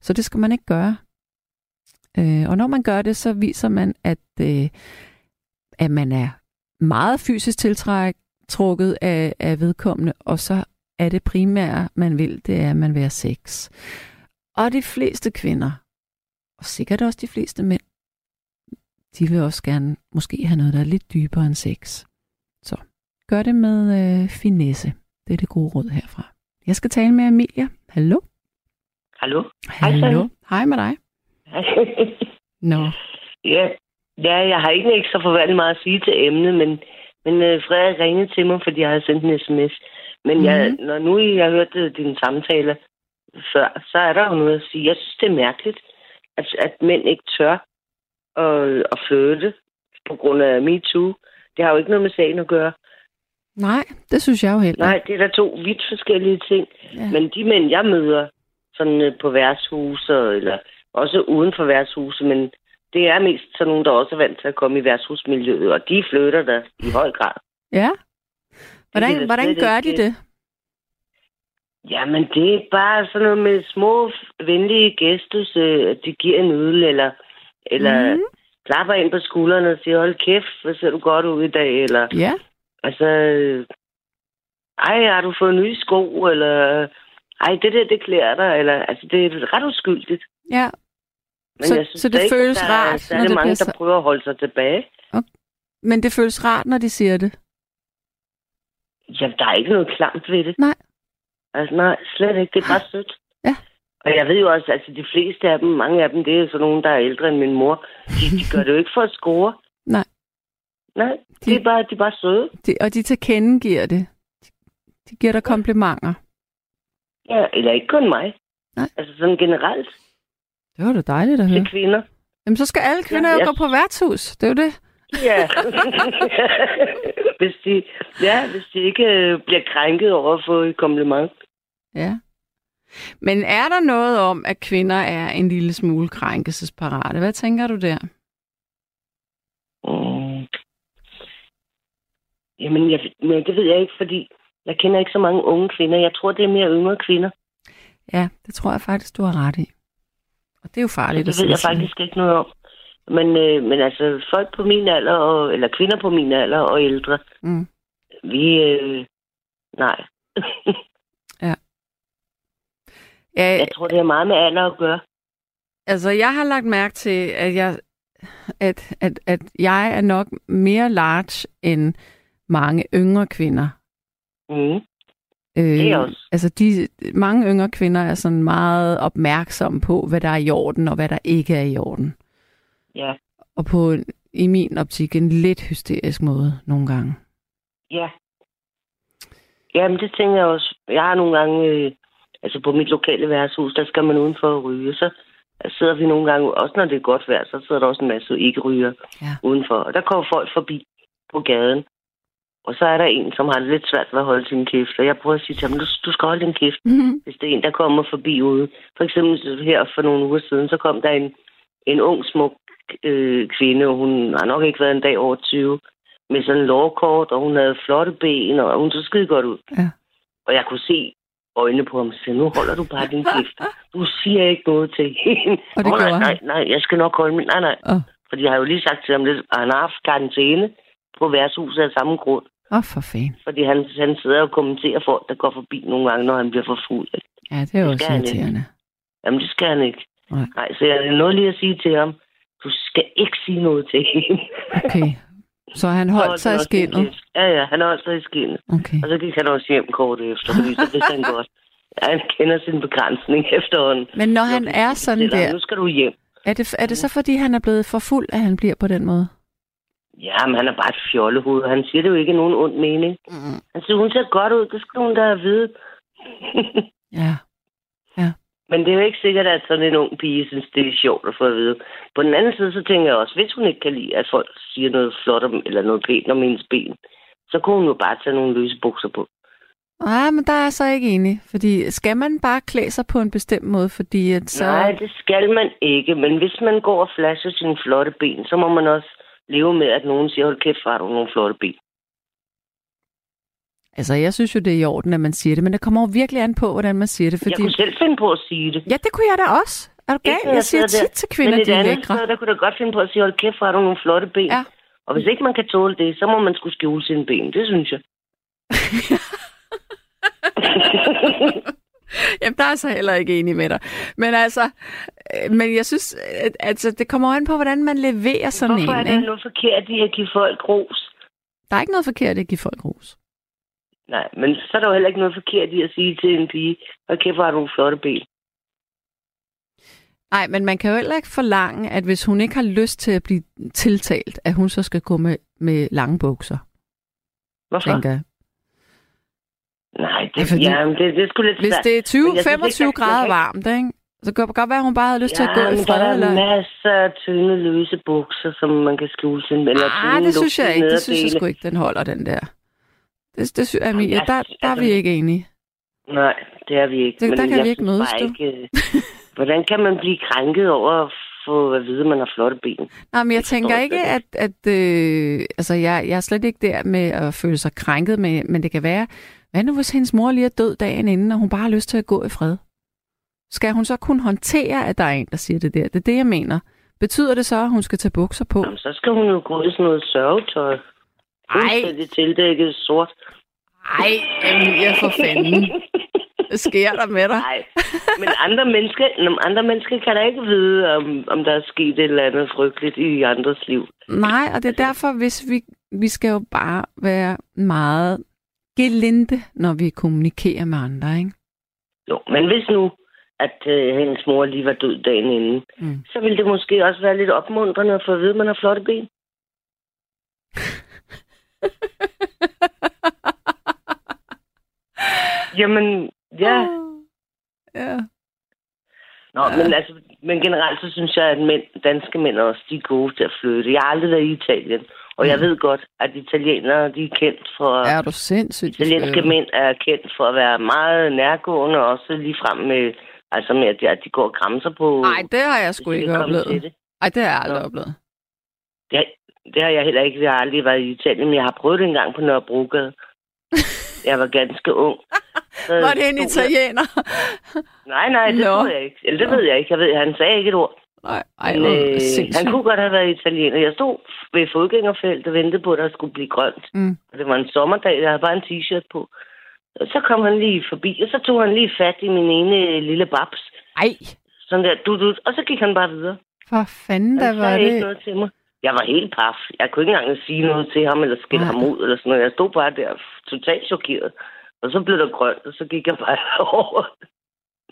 Så det skal man ikke gøre. Øh, og når man gør det, så viser man, at, øh, at man er meget fysisk tiltrukket af, af vedkommende, og så er det primære, man vil, det er, at man vil have sex. Og de fleste kvinder, og sikkert også de fleste mænd, de vil også gerne måske have noget, der er lidt dybere end sex. Så gør det med øh, finesse. Det er det gode råd herfra. Jeg skal tale med Amelia. Hallo? Hallo? Hallo? Hej med dig. Nå. ja, ja, jeg har ikke, ikke så forværligt meget at sige til emnet, men, men uh, Frederik ringede til mig, fordi jeg havde sendt en sms. Men mm-hmm. jeg, Mhm. når nu jeg har hørt øh, din samtale før, så er der jo noget at sige. Jeg synes, det er mærkeligt, at, at mænd ikke tør at, at flytte på grund af MeToo. Det har jo ikke noget med sagen at gøre. Nej, det synes jeg jo heller. Nej, det er da to vidt forskellige ting. Ja. Men de mænd, jeg møder, sådan øh, på værtshuse, eller også uden for værtshuse, men det er mest sådan nogen, der også er vant til at komme i værtshusmiljøet, og de flytter der i høj grad. Ja? Det Hvordan, da hvordan gør de det? Jamen, det er bare sådan noget med små, venlige gestus, øh, at de giver en øl, eller, eller mm. klapper ind på skuldrene og siger, hold kæft, hvor ser du godt ud i dag, eller Ja, altså, ej, har du fået nye sko, eller ej, det der, det klæder dig, eller, altså, det er ret uskyldigt. ja. Men Så- jeg synes så det ikke, føles der er rart, særlig når det mange, bliver der prøver at holde sig tilbage. Men det føles rart, når de siger det. Jamen, der er ikke noget klamt ved det. Nej. Altså, nej, slet ikke. Det er bare sødt. Ja. Og jeg ved jo også, altså de fleste af dem, mange af dem, det er sådan nogen, der er ældre end min mor. De, de gør det jo ikke for at score. Nej. Nej, De- de, er bare, de er bare søde. De, og de tilkendegiver det. De giver dig komplimenter. Ja, eller ikke kun mig. Nej. Altså sådan generelt Det var da dejligt at høre. til kvinder. Jamen, så skal alle kvinder Ja, jeg- gå på værtshus. Det er jo det. Ja. hvis, de, ja, hvis de ikke øh, bliver krænket over at få et kompliment. Ja. Men er der noget om, at kvinder er en lille smule krænkelsesparate? Hvad tænker du der? Mm. Jamen, jeg, men det ved jeg ikke, fordi jeg kender ikke så mange unge kvinder. Jeg tror, det er mere yngre kvinder. Ja, det tror jeg faktisk, du har ret i. Og det er jo farligt at det ved jeg faktisk ikke noget om. Men, øh, men altså, folk på min alder, og, eller kvinder på min alder og ældre, Mm. vi... Øh, nej. Ja, jeg tror, det har meget med alder at gøre. altså jeg har lagt mærke til, at jeg, at, at, at jeg er nok mere large end mange yngre kvinder. Mm. Øh, Det også. Altså de, mange yngre kvinder er sådan meget opmærksomme på, hvad der er i orden og hvad der ikke er i orden. Ja, Og på, i min optik, en lidt hysterisk måde nogle gange. ja. Jamen, det tænker jeg også. Jeg har nogle gange... Øh, altså, på mit lokale værtshus, der skal man udenfor at ryge. Så sidder vi nogle gange, også når det er godt vejr, så sidder der også en masse ikke-ryger Ja. udenfor. Og der kommer folk forbi på gaden. Og så er der en, som har det lidt svært ved at holde sin kæft. Og jeg prøver at sige til ham, du, du skal holde din kæft. hvis det er en, der kommer forbi ude. For eksempel her for nogle uger siden, så kom der en, en ung, smuk øh, kvinde, og hun har nok ikke været en dag over 20, med sådan en lårkort, og hun havde flotte ben, og hun så skide godt ud. Ja. Og jeg kunne se øjnene på ham og sige, nu holder du bare din kæft. Du siger ikke noget til hende. Og det gjorde nej, nej, nej, jeg skal nok holde min... Nej, nej. Åh, Fordi jeg har jo lige sagt til ham, at han har haft karantæne på værtshuset af samme grund. Oh, for fanden. Fordi han, han sidder og kommenterer folk, der går forbi nogle gange, når han bliver for fuld. Ja, det er jo Det også irriterende. Jamen, det skal han ikke. Nej. Nej, så jeg er nødt lige at sige til ham, du skal ikke sige noget til hende. Okay. Så han holdt sig i skinnet? Ja, ja, han holdt sig i skinnet. Okay. Og så gik han også hjem kort efter, fordi så vidste han godt. Ja, han kender sin begrænsning efterhånden. Men når han er sådan der, Nu skal du hjem. er det, er det så fordi, han er blevet for fuld, at han bliver på den måde? Ja, men han er bare et fjollehoved. Han siger det jo ikke nogen ond mening. Mm. Han siger, hun ser godt ud. Det skal hun da vide. Ja. Men det er jo ikke sikkert, at sådan en ung pige synes, det er sjovt at få at vide. På den anden side, så tænker jeg også, hvis hun ikke kan lide, at folk siger noget flot om, eller noget pænt om hendes ben, så kunne hun jo bare tage nogle løse bukser på. Nej, men der er jeg så ikke enig. Fordi skal man bare klæde sig på en bestemt måde, fordi at så... Så... Nej, det skal man ikke. Men hvis man går og flasher sine flotte ben, så må man også leve med, at nogen siger, hold kæft, har du nogle flotte ben. Altså, jeg synes jo, det er i orden, at man siger det, men det kommer jo virkelig an på, hvordan man siger det. Fordi... Jeg kunne selv finde på at sige det. Ja, det kunne jeg da også. Er du gal? Når Jeg siger tit til kvinder, Men de er andet lækre. sted, der kunne da godt finde på at sige, hold kæft, har du nogle flotte ben. Ja. Og hvis ikke man kan tåle det, så må man skulle skjule sine ben. Det synes jeg. Jamen, der er så heller ikke enig med dig. Men altså, øh, men jeg synes, at, altså, det kommer an på, hvordan man leverer sådan Hvorfor er en. der Ikke? noget forkert i at give folk ros? Der er ikke noget forkert i at give folk ros. Nej, men så er der jo heller ikke noget forkert i at sige til en pige, hold kæft, hvor har du flotte ben. Nej, men man kan jo heller ikke forlange, at hvis hun ikke har lyst til at blive tiltalt, at hun så skal gå med, med lange bukser, Hvorfor? tænker. Nej, det, Ja, fordi- ja, det, det sgu lidt Hvis det er 20, Men jeg synes ikke, 25 jeg- grader jeg kan varmt, ikke? så kan det godt være, at hun bare havde lyst til at gå ja, i men der fred. er Eller... masser af tynde, løse bukser, som man kan skjule sin... Eller Ah, tynde, det synes jeg ikke. Det synes jeg sgu ikke, den holder, den der. Det, det synes, Emilie, jeg- der, der er vi altså- ikke enige. Nej, det er vi ikke. Det- men der kan jeg vi ikke mødes, du. Ikke, øh, hvordan kan man blive krænket over at få at vide, at man har flotte ben? Nej, men jeg tænker jeg ikke, at... at øh, altså, jeg, jeg er slet ikke der med at føle sig krænket, men, men det kan være... Hvad nu, hvis hendes mor lige er død dagen inden, og hun bare har lyst til at gå i fred? Skal hun så kunne håndtere, at der er en, der siger det der? Det er det, jeg mener. Betyder det så, at hun skal tage bukser på? Jamen, så skal hun jo gå i sådan noget sørgetøj. Fuldstændig tildækket sort. Ej, Emilie, for fanden. Hvad sker der med dig? Nej, men andre mennesker, andre mennesker kan da ikke vide, om, om der er sket et eller andet frygteligt i andres liv. Nej, og det er derfor, hvis vi, vi skal jo bare være meget gelinde, når vi kommunikerer med andre, ikke? Jo, men hvis nu, at øh, hendes mor lige var død dagen inden, Mm. så ville det måske også være lidt opmuntrende at få at vide, at man har flotte ben. Jamen, ja. Ja. Nå, ja. men, altså, men generelt så synes jeg, at mænd, danske mænd også, de er gode til at flytte. Jeg har aldrig været i Italien, og jeg Mm. ved godt, at italienere, de er kendt for... Er du sindssygt? Italienske øh, mænd er kendt for at være meget nærgående, og også lige frem med, altså med, at de, at de går og græmser på... Nej, det har jeg sgu ikke oplevet. til det. Har jeg aldrig Nå. oplevet. Det, det har jeg heller ikke. Jeg har aldrig været i Italien, men jeg har prøvet det engang på Nørrebrogade. jeg var ganske ung. Så Var det en italiener? Nej, nej, det Nå. tror jeg ikke. Eller det Nå. ved jeg ikke. Jeg ved, han sagde ikke et ord. Nej, ej, Men, øh, sindssygt. han kunne godt have været italiener. Jeg stod ved fodgængerfeltet og ventede på, at der skulle blive grønt. Mm. Og det var en sommerdag, jeg havde bare en t-shirt på. Og så kom han lige forbi, og så tog han lige fat i min ene lille babs. Ej, Sådan der, du, du, og så gik han bare videre. for fanden, der var sagde ikke det. noget til mig. Jeg var helt paf. Jeg kunne ikke engang sige noget til ham, eller skille ham ud, eller sådan noget. Jeg stod bare der, totalt chokeret. Og så blev der grønt, og så gik jeg bare over.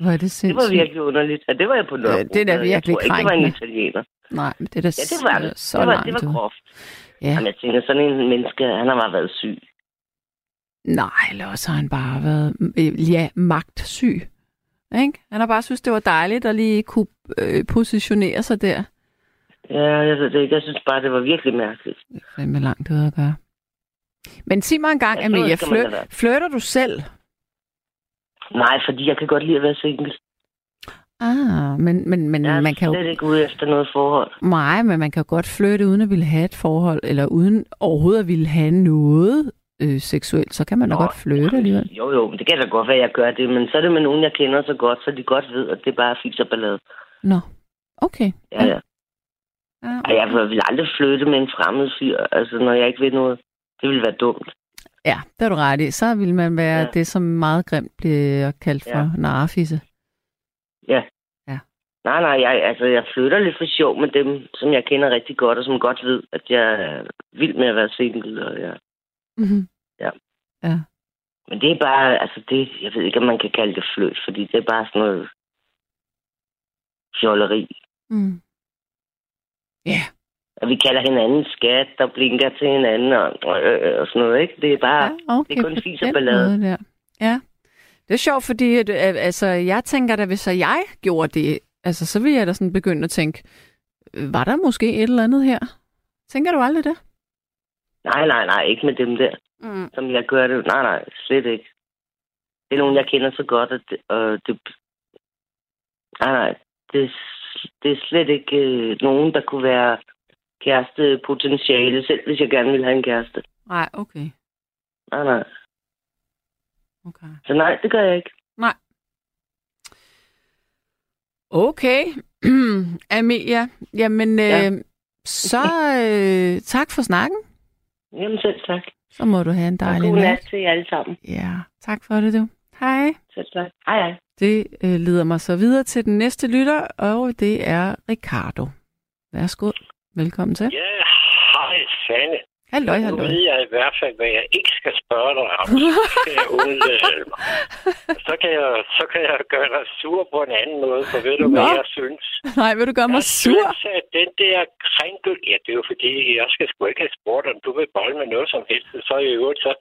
Hvor er det Det sindssygt. var virkelig underligt. Ja, det var jeg på Nørrebro. det er da virkelig Jeg tror ikke, det var en italiener. Nej, men det er da Ja, det var det. så det var, langt det var groft. Ja. Jamen, jeg tænker, sådan en menneske, han har bare været syg. Nej, eller også har han bare været øh, ja, magtsyg. Ikke? Han har bare synes, det var dejligt at lige kunne øh, positionere sig der. Ja, jeg ved det ikke. Jeg synes bare, det var virkelig mærkeligt. Det er fandme langt ud at gøre. Men sig mig en gang, Ja, sådan Amelia, være. flytter du selv? Nej, fordi jeg kan godt lide at være single. Ah, men, men, men Jeg er man kan jo... ikke ude efter noget forhold. Nej, men man kan jo godt flytte uden at ville have et forhold, eller uden overhovedet at ville have noget øh, seksuelt. Så kan man da Nå, godt flytte alligevel. Jo, jo, men det kan da godt være, at jeg gør det. Men så er det med nogen, jeg kender så godt, så de godt ved, at det er bare fis og ballade. Nå, okay. Ja, ja. ja. Og jeg vil aldrig flytte med en fremmed fyr, altså når jeg ikke ved noget. Det ville være dumt. Ja, det har du ret i. Så vil man være ja. Ja. det, som meget grimt bliver kaldt for ja. Ja. narfisse. Ja. Nej, nej, jeg, altså, jeg flytter lidt for sjov med dem, som jeg kender rigtig godt, og som godt ved, at jeg er vild med at være single. Og jeg... Mm-hmm. Ja. Ja. Men det er bare, altså det, jeg ved ikke, om man kan kalde det fløjt, fordi det er bare sådan noget fjolleri. Mm. Ja. At vi kalder hinanden skat, der blinker til hinanden og, øh, og sådan noget, ikke? Det er bare, ja okay, det er kun fis og ballade. Der. Ja. Det er sjovt, fordi at, øh, altså, jeg tænker da, hvis så jeg gjorde det, altså, så ville jeg da sådan begynde at tænke, øh, var der måske et eller andet her? Tænker du aldrig det? Nej, nej, nej, ikke med dem der, Mm. som jeg gør det. Nej, nej, slet ikke. Det er nogen, jeg kender så godt, at det, og det nej, nej, det, er- det er slet ikke øh, nogen, der kunne være kærestepotentiale, selv hvis jeg gerne ville have en kæreste. Nej, okay. Nej, nej. okay. Så nej, det gør jeg ikke. Nej. Okay. Amelia, jamen, Ja. øh, så øh, tak for snakken. Jamen selv tak. Så må du have en dejlig god nat nat. til jer alle sammen. Ja, tak for det, du. Hej. Selv tak. Hej, hej. Det øh, leder mig så videre til den næste lytter, og det er Ricardo. Værsgo. Velkommen til. Ja, hej Sanne. Halløj, Nu halløj. ved jeg i hvert fald, hvad jeg ikke skal spørge dig om. Så skal jeg undlade mig. Så kan jeg, så kan jeg gøre dig sur på en anden måde, for ved du, hvad Nå. jeg synes? Nej, vil du gøre mig jeg sur? synes, at den der krænkel... Ja, det er jo fordi, jeg skal sgu ikke have spurgt, om du vil bolle med noget som helst. Så i øvrigt, så,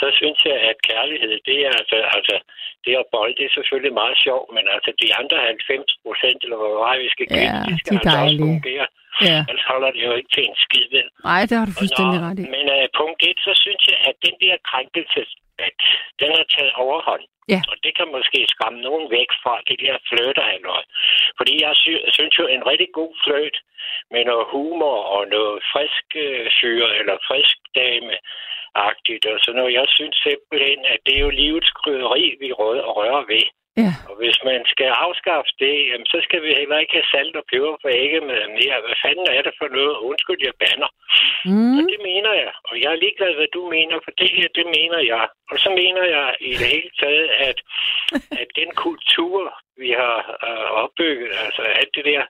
så synes jeg, at kærlighed, det er altså... altså det at bolle, det er selvfølgelig meget sjovt, men altså de andre 90 procent, eller hvor meget vi skal give, Ja, de skal de altså også fungere. Ja. Ellers holder det jo ikke til en skid, vel? Nej, det har du fuldstændig ret i. Men uh, punkt et, så synes jeg, at den der krænkelsesbat, den har taget overhånd. Ja. Og det kan måske skræmme nogen væk fra det der flirter noget. Fordi jeg sy- synes jo, en rigtig god fløjt med noget humor og noget frisk øh, fyr eller frisk dame agtigt og sådan noget. Jeg synes simpelthen, at det er jo livets krydderi, vi rø- rører ved. Ja. Og hvis man skal afskaffe det, jamen, så skal vi heller ikke have salt og peber på med mere. Hvad fanden er det for noget? Undskyld, jeg banner. Mm. Og det mener jeg. Og jeg er ligeglad, hvad du mener, for det her, det mener jeg. Og så mener jeg i det hele taget, at, at den kultur, vi har øh, opbygget, altså alt det der,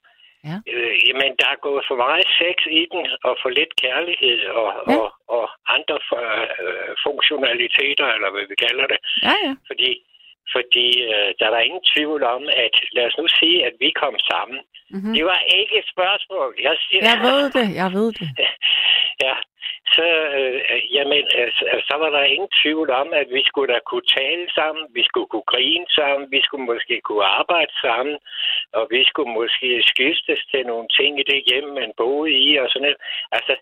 Ja. øh, jamen, der er gået for meget sex i den, og for lidt kærlighed, og, Ja. og, og andre øh, funktionaliteter, eller hvad vi kalder det. Ja, ja. Fordi, fordi øh, der er der ingen tvivl om, at lad os nu sige, at vi kom sammen. Mm-hmm. Det var ikke et spørgsmål. Jeg, siger, Jeg ved det, jeg ved det. ja, så, øh, jamen, øh, så, var der ingen tvivl om, at vi skulle da kunne tale sammen, vi skulle kunne grine sammen, vi skulle måske kunne arbejde sammen, og vi skulle måske skiftes til nogle ting i det hjem, man boede i og sådan noget. Altså,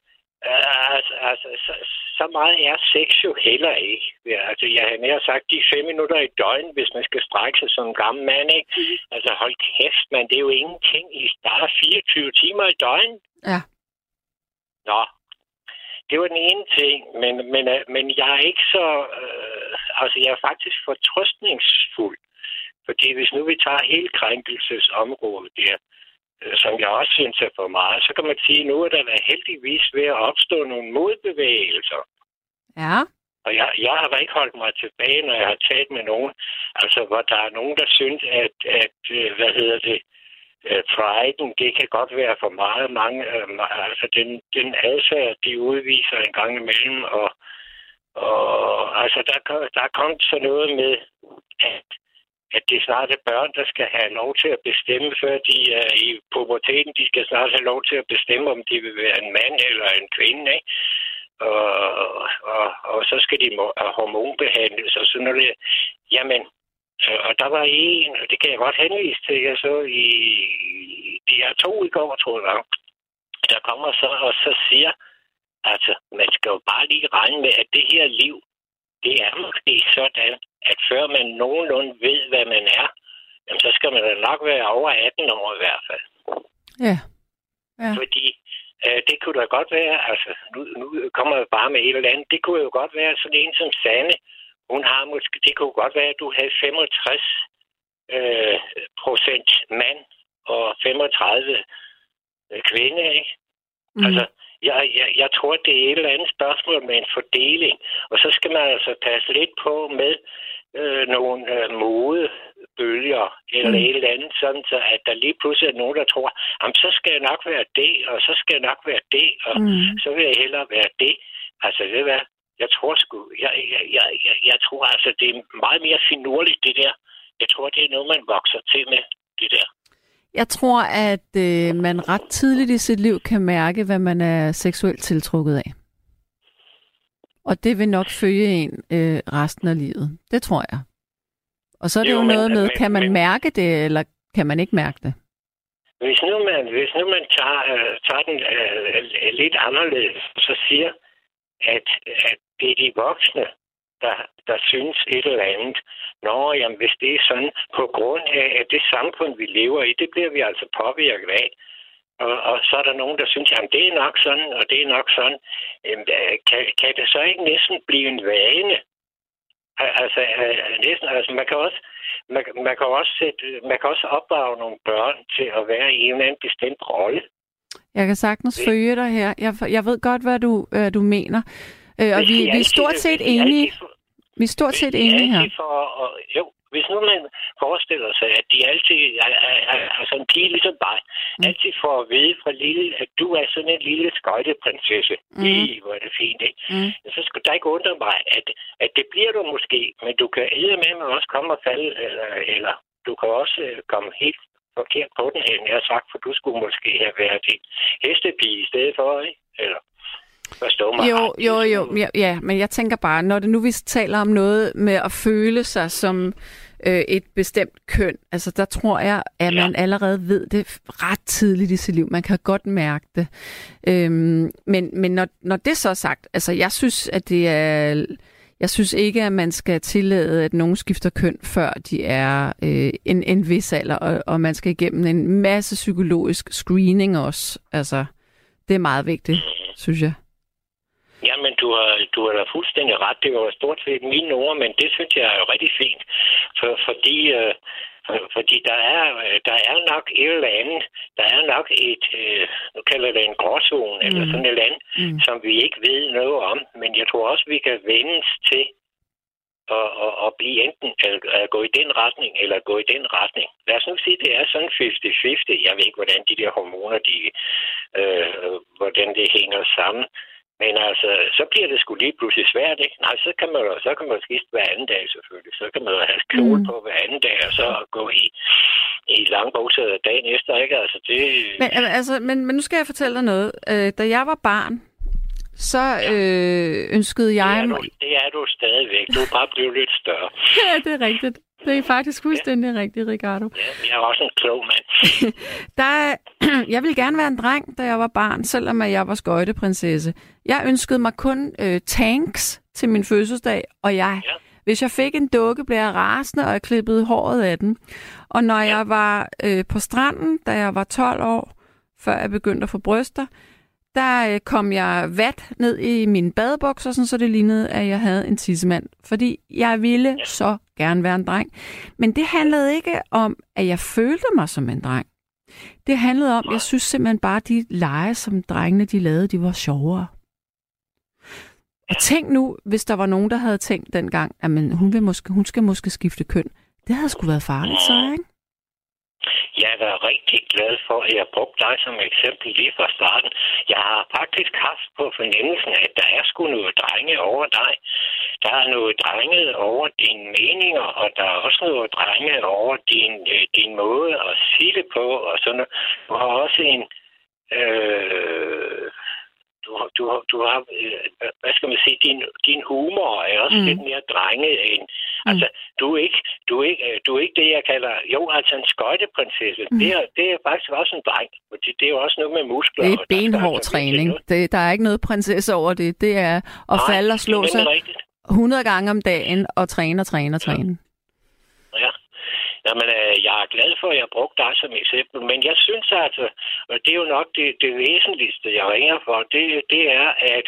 altså, altså så, så meget er sex jo heller ikke. Ja, altså, jeg har nær sagt de fem minutter i døgn, hvis man skal strække sig som en gammel mand, ikke? Altså, hold kæft, man, det er jo ingenting. I starter 24 timer i døgn. Ja. Nå, det var den ene ting, men, men, øh, men jeg er ikke så... Øh, altså, jeg er faktisk fortrøstningsfuld. Fordi hvis nu vi tager hele krænkelsesområdet der, som jeg også synes er for meget, så kan man sige, at nu er der da heldigvis ved at opstå nogle modbevægelser. Ja. Og jeg, jeg har ikke holdt mig tilbage, når jeg har talt med nogen, altså hvor der er nogen, der synes, at, at øh, hvad hedder det, øh, priden, det kan godt være for meget mange, øh, altså den, den adfærd, de udviser en gang imellem, og, og altså der, kom- der er kommet sådan noget med, at, at det snart er børn, der skal have lov til at bestemme, før de er i puberteten, de skal snart have lov til at bestemme, om de vil være en mand eller en kvinde, ikke? Og, og, og så skal de hormonbehandles og sådan noget. Jamen, øh, Og der var en, og det kan jeg godt henvise til, jeg så i de er to i går, tror jeg, der kommer så og så siger, altså, man skal jo bare lige regne med, at det her liv, det er måske sådan, at før man nogenlunde ved, hvad man er, jamen, så skal man da nok være over 18 år i hvert fald. Ja. Ja. Fordi øh, det kunne da godt være, altså nu, nu kommer jeg bare med et eller andet, det kunne jo godt være sådan en som Sanne, hun har måske, det kunne godt være, at du havde 65 øh, procent mand og 35 øh, kvinde, ikke? Mm. Altså, jeg, jeg, jeg tror, det er et eller andet spørgsmål med en fordeling. Og så skal man altså passe lidt på med øh, nogle øh, mode bølger eller Mm. et eller andet, sådan så at der lige pludselig er nogen, der tror, jamen så skal jeg nok være det, og så skal jeg nok være det, og Mm. så vil jeg hellere være det. Altså, du hvad? Jeg tror sgu, jeg, jeg, jeg, jeg, jeg tror altså, det er meget mere finurligt, det der. Jeg tror, det er noget, man vokser til med, det der. Jeg tror, at øh, man ret tidligt i sit liv kan mærke, hvad man er seksuelt tiltrukket af. Og det vil nok følge en øh, resten af livet. Det tror jeg. Og så er det jo, Jo, men- noget med, men- kan man men- mærke det, eller kan man ikke mærke det? Hvis nu man, hvis nu man tager, øh, tager den øh, lidt anderledes, så siger, at, at det er de voksne, der, der synes et eller andet. Nå, jamen, hvis det er sådan, på grund af, at det samfund, vi lever i, det bliver vi altså påvirket af. Og, og så er der nogen, der synes, jamen, det er nok sådan, og det er nok sådan. Jamen, øh, kan, kan det så ikke næsten blive en vane? Al- Altså, øh, næsten, altså man kan også, man, man kan også sætte, man kan også opdrage nogle børn til at være i en eller anden bestemt rolle. Jeg kan sagtens følge dig her. Jeg, jeg ved godt, hvad du, hvad du mener. Øh, og vi, vi er stort set enige. Vi er stort set enige her. får, og, jo, hvis nu man forestiller sig, at de altid sådan en pige ligesom dig, Mm. altid får at vide fra lille, at du er sådan en lille skøjteprinsesse. Mm. I, hvor er det fint, ikke? Mm. Så skulle der ikke undre mig, at, at det bliver du måske, men du kan med med også komme og falde, eller, eller du kan også øh, komme helt forkert på den, end jeg har sagt, for du skulle måske have været en hestepige i stedet for, ikke? Eller forstå mig Jo, jo, jo. Ja, ja, men jeg tænker bare, når det nu vi taler om noget med at føle sig som øh, et bestemt køn, altså der tror jeg, at man allerede ved det ret tidligt i sit liv. Man kan godt mærke det. Øhm, men men når, når det så er sagt, altså jeg synes, at det er... Jeg synes ikke, at man skal tillade, at nogen skifter køn, før de er øh, en, en vis alder, og, og man skal igennem en masse psykologisk screening også. Altså, det er meget vigtigt, synes jeg. Du har, du har da fuldstændig ret. Det var stort set mine ord, men det synes jeg er jo rigtig fint. For, fordi, øh, for, fordi der er, øh, der er nok et eller andet, der er nok et, øh, nu kalder det en gråzone, mm. eller sådan et eller andet, Mm. som vi ikke ved noget om. Men jeg tror også, vi kan vendes til at, at, at blive enten at, at gå i den retning, eller gå i den retning. Lad os nu sige, det er sådan 50-50. Jeg ved ikke, hvordan de der hormoner, de, øh, hvordan det hænger sammen. Men altså, så bliver det sgu lige pludselig svært, ikke? Nej, så kan man så kan man skifte hver anden dag selvfølgelig. Så kan man have kjole Mm. på hver anden dag, og så gå i, i lange bukser dagen efter, ikke? Altså, det... Men, altså, men, men nu skal jeg fortælle dig noget. Øh, da jeg var barn, så øh, ønskede det, jeg er mig... du, det er du stadigvæk. Du er bare blevet lidt større. Ja, det er rigtigt. Det er faktisk fuldstændig ja. rigtigt, Ricardo. Ja, jeg er også en klog mand. Der, jeg ville gerne være en dreng, da jeg var barn, selvom jeg var skøjteprinsesse. Jeg ønskede mig kun øh, tanks til min fødselsdag, og jeg, Ja. hvis jeg fik en dukke, blev jeg rasende, og jeg klippede håret af den. Og når jeg var øh, på stranden, da jeg var 12 år, før jeg begyndte at få bryster, der øh, kom jeg vat ned i mine badebukser, sådan, så det lignede, at jeg havde en tissemand. Fordi jeg ville så gerne være en dreng. Men det handlede ikke om, at jeg følte mig som en dreng. Det handlede om, jeg synes simpelthen bare, at de lege, som drengene de lavede, de var sjovere. Og tænk nu, hvis der var nogen, der havde tænkt dengang, at men hun, vil måske, hun skal måske skifte køn. Det havde sgu været farligt så, ikke? Jeg er da rigtig glad for, at jeg brugte dig som eksempel lige fra starten. Jeg har faktisk haft på fornemmelsen, at der er sgu noget drenge over dig. Der er noget drenge over dine meninger, og der er også noget drenge over din, øh, din måde at sige det på. Og sådan noget. Du har også en... Øh, du, har- du, du har, øh, hvad skal man sige, din, din humor er også Mm. mm. lidt mere drenget end... Altså, du er, ikke, du, er ikke, øh, du er ikke det, jeg kalder... Jo, altså en skøjteprinsesse. Mm. Mm. Det, er, det er faktisk også en dreng. Fordi det er jo også noget med muskler. Det er benhård altså træning. Det, der er ikke noget prinsesse over det. Det er at Nej, falde og slå sig nemlig rigtigt. 100 gange om dagen og træne og træne og træne. Ja. Jamen, øh, jeg er glad for, at jeg brugte dig som eksempel, men jeg synes altså, og det er jo nok det, det væsentligste, jeg ringer for, det, det er, at,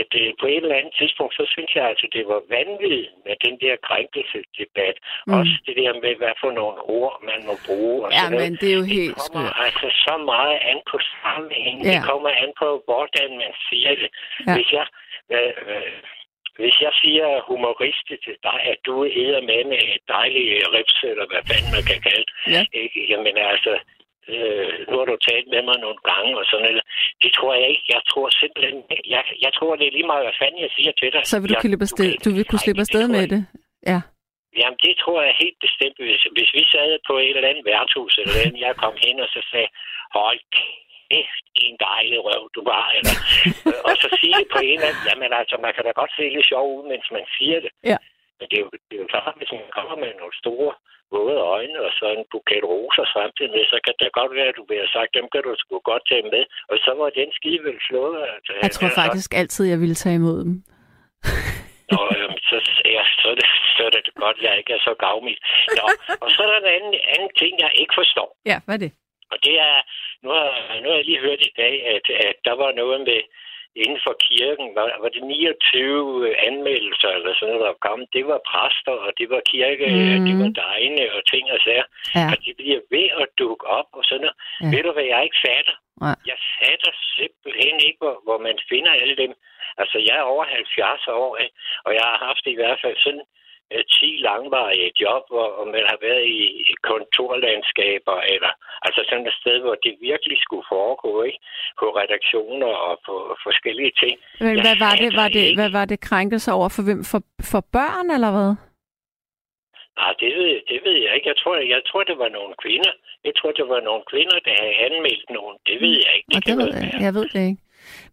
at øh, på et eller andet tidspunkt, så synes jeg altså, det var vanvittigt med den der krænkelsesdebat. Mm. Også det der med, hvad for nogle ord man må bruge. Og Ja, men det er jo det helt kommer skørt. altså så meget an på sammenhæng. Ja. Det kommer an på, hvordan man siger det. Ja. Hvis jeg... Øh, øh, hvis jeg siger humoristisk til dig, at du er med med et dejligt rips, eller hvad fanden man kan kalde Ja. ikke? Jamen altså, øh, nu har du talt med mig nogle gange og sådan noget. Det tror jeg ikke. Jeg tror simpelthen, jeg, jeg tror, det er lige meget, hvad fanden jeg siger til dig. Så vil du, jeg, kunne afsted, du vil kunne slippe afsted med jeg det. Ja. Jamen, det tror jeg helt bestemt. Hvis, hvis vi sad på et eller andet værtshus, eller andet, jeg kom hen og så sagde, hold kæft, en dejlig røv, du har. Eller, øh, og så sige på en eller anden, jamen altså, man kan da godt se lidt sjov ud, mens man siger det. Ja. Men det er, jo, det er jo klart, hvis man kommer med nogle store våde øjne og så en buket roser samtidig med, så kan det godt være, at du have sagt, dem kan du sgu godt tage med. Og så var den skide vel slået. Altså, Jeg tror faktisk altid, jeg ville tage imod dem. Nå, øhm, så, ja, så, er det, så er det godt, at jeg ikke er så gavmild. Nå, og så er der en anden, anden ting, jeg ikke forstår. Ja, hvad er det? Og det er, nu har, nu har jeg lige hørt i dag, at, at der var noget med inden for kirken, var, var det 29 anmeldelser eller sådan noget, der kom. Det var præster, og det var kirke, Mhm. mm. det var dejne og ting og sager. Ja. Og de bliver ved at dukke op og sådan noget. Ja. Ja. Ved du, hvad jeg ikke fatter? Nej. Jeg fatter simpelthen ikke, hvor, hvor man finder alle dem. Altså, jeg er over 70 år, og jeg har haft i hvert fald sådan 10 langvarige job, hvor man har været i kontorlandskaber, eller altså sådan et sted, hvor det virkelig skulle foregå, ikke? På redaktioner og på forskellige ting. Men Jeg hvad var det? Var det, ikke. hvad var det krænkelse over for hvem? For, for børn, eller hvad? Nej, det ved, det ved jeg ikke. Jeg tror, jeg tror, det var nogle kvinder. Jeg tror, det var nogle kvinder, der havde anmeldt nogen. Det ved jeg ikke. Og det ved jeg, jeg ved det ikke.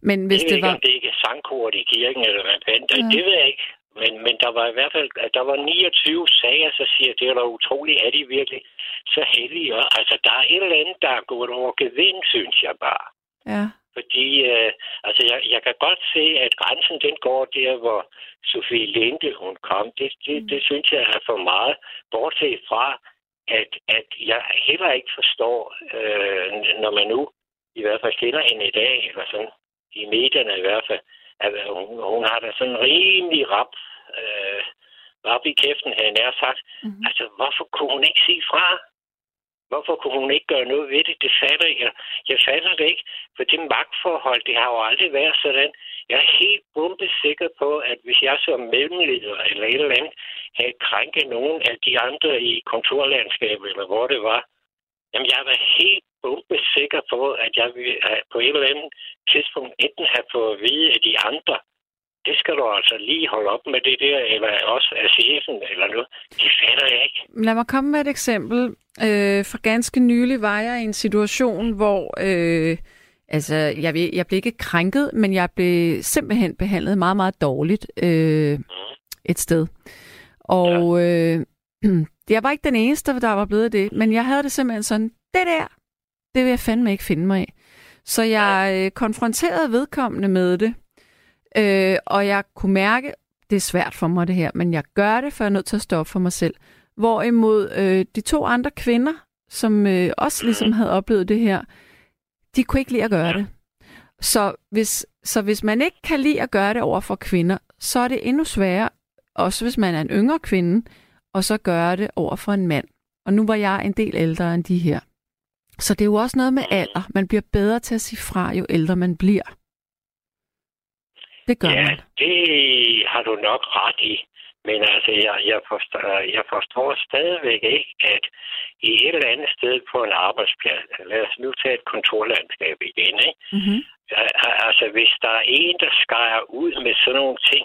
Men hvis jeg det ikke, var... om det ikke er sangkort i kirken, eller hvad fanden. Ja. Det ved jeg ikke. Men, men der var i hvert fald, at der var 29 sager, så siger det er da utroligt, er de virkelig så heldige. Og, altså, der er et eller andet, der er gået over gevind, synes jeg bare. Ja. Fordi, øh, altså, jeg, jeg kan godt se, at grænsen, den går der, hvor Sofie Linde, hun kom. Det, det, Mm. det synes jeg er for meget. Bortset fra, at, at jeg heller ikke forstår, øh, når man nu i hvert fald kender hende i dag, eller sådan, i medierne i hvert fald, at hun, hun har da sådan rimelig rap, øh, rap i kæften, havde nær sagt. Mhm. Altså, hvorfor kunne hun ikke sige fra? Hvorfor kunne hun ikke gøre noget ved det? Det fatter jeg. Jeg fatter det ikke. For det magtforhold, det har jo aldrig været sådan. Jeg er helt bombesikker på, at hvis jeg som mellemleder eller et eller andet havde krænket nogen af de andre i kontorlandskabet, eller hvor det var, jamen jeg var helt bombesikker på, at jeg have på et eller andet tidspunkt enten have fået at vide af de andre, det skal du altså lige holde op med det der, eller også af chefen, eller noget. Det fatter jeg ikke. Lad mig komme med et eksempel. Øh, for ganske nylig var jeg i en situation, hvor øh, altså, jeg, jeg blev ikke krænket, men jeg blev simpelthen behandlet meget, meget dårligt øh, et sted. Og øh, jeg var ikke den eneste, der var blevet det, men jeg havde det simpelthen sådan, det der, det vil jeg fandme ikke finde mig i. Så jeg øh, konfronterede vedkommende med det, øh, og jeg kunne mærke, det er svært for mig det her, men jeg gør det, for jeg er nødt til at stå op for mig selv. Hvorimod øh, de to andre kvinder, som øh, også ligesom havde oplevet det her, de kunne ikke lide at gøre det. Så hvis, så hvis man ikke kan lide at gøre det over for kvinder, så er det endnu sværere, også hvis man er en yngre kvinde, og så gøre det over for en mand. Og nu var jeg en del ældre end de her. Så det er jo også noget med alder. Man bliver bedre til at sige fra, jo ældre man bliver. Det gør Ja, man. det har du nok ret i. Men altså, jeg, jeg, forstår, jeg forstår stadigvæk ikke, at i et eller andet sted på en arbejdsplads, lad os nu tage et kontorlandskab igen, ikke? Mm-hmm. Al- Altså, hvis der er en, der skærer ud med sådan nogle ting,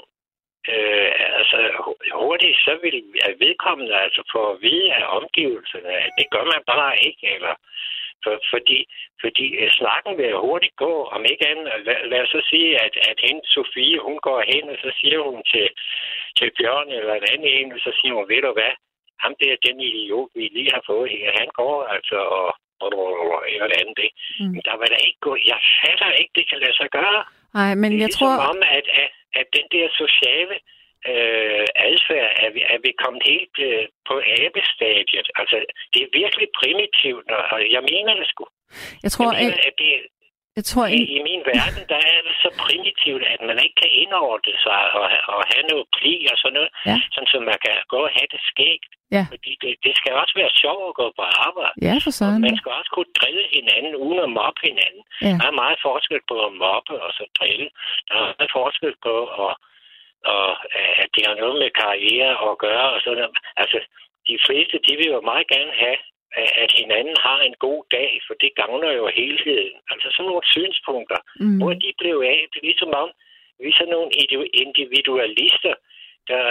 øh, altså hu- hurtigt, så vil vedkommende altså få at vide af omgivelserne, at det gør man bare ikke, eller for, fordi, fordi øh, snakken vil hurtigt gå, om ikke andet. Lad, lad os så sige, at, at hende Sofie, hun går hen, og så siger hun til, til Bjørn eller en anden en, og så siger hun, ved du hvad, ham der, den idiot, vi lige har fået her, han går altså og, og, og, og eller det andet, ikke? Mm. Men der vil da ikke gå, jeg fatter ikke, det kan lade sig gøre. Nej, men Det er jeg ligesom tror... om, at, at, at den der sociale øh, adfærd, er vi, er vi kommet helt øh, på abestadiet. Altså, det er virkelig primitivt, og og jeg mener det sgu. Jeg tror, jeg mener, at det, jeg tror, i, i min verden, der er det så primitivt, at man ikke kan indordne sig og, og have noget pli og sådan noget, Ja. sådan så man kan gå og have det skægt. Ja. Fordi det, det skal også være sjovt at gå på arbejde. ja, for Og søren. man skal også kunne drille hinanden uden at mobbe hinanden. Ja. Der er meget forskel på at mobbe og så drille. Der er meget forskel på at, og øh, at det har noget med karriere at gøre og sådan noget. Altså, de fleste, de vil jo meget gerne have, at hinanden har en god dag, for det gavner jo helheden. Altså sådan nogle synspunkter, mm. hvor de blev af, det er ligesom om, vi er sådan nogle individualister, der,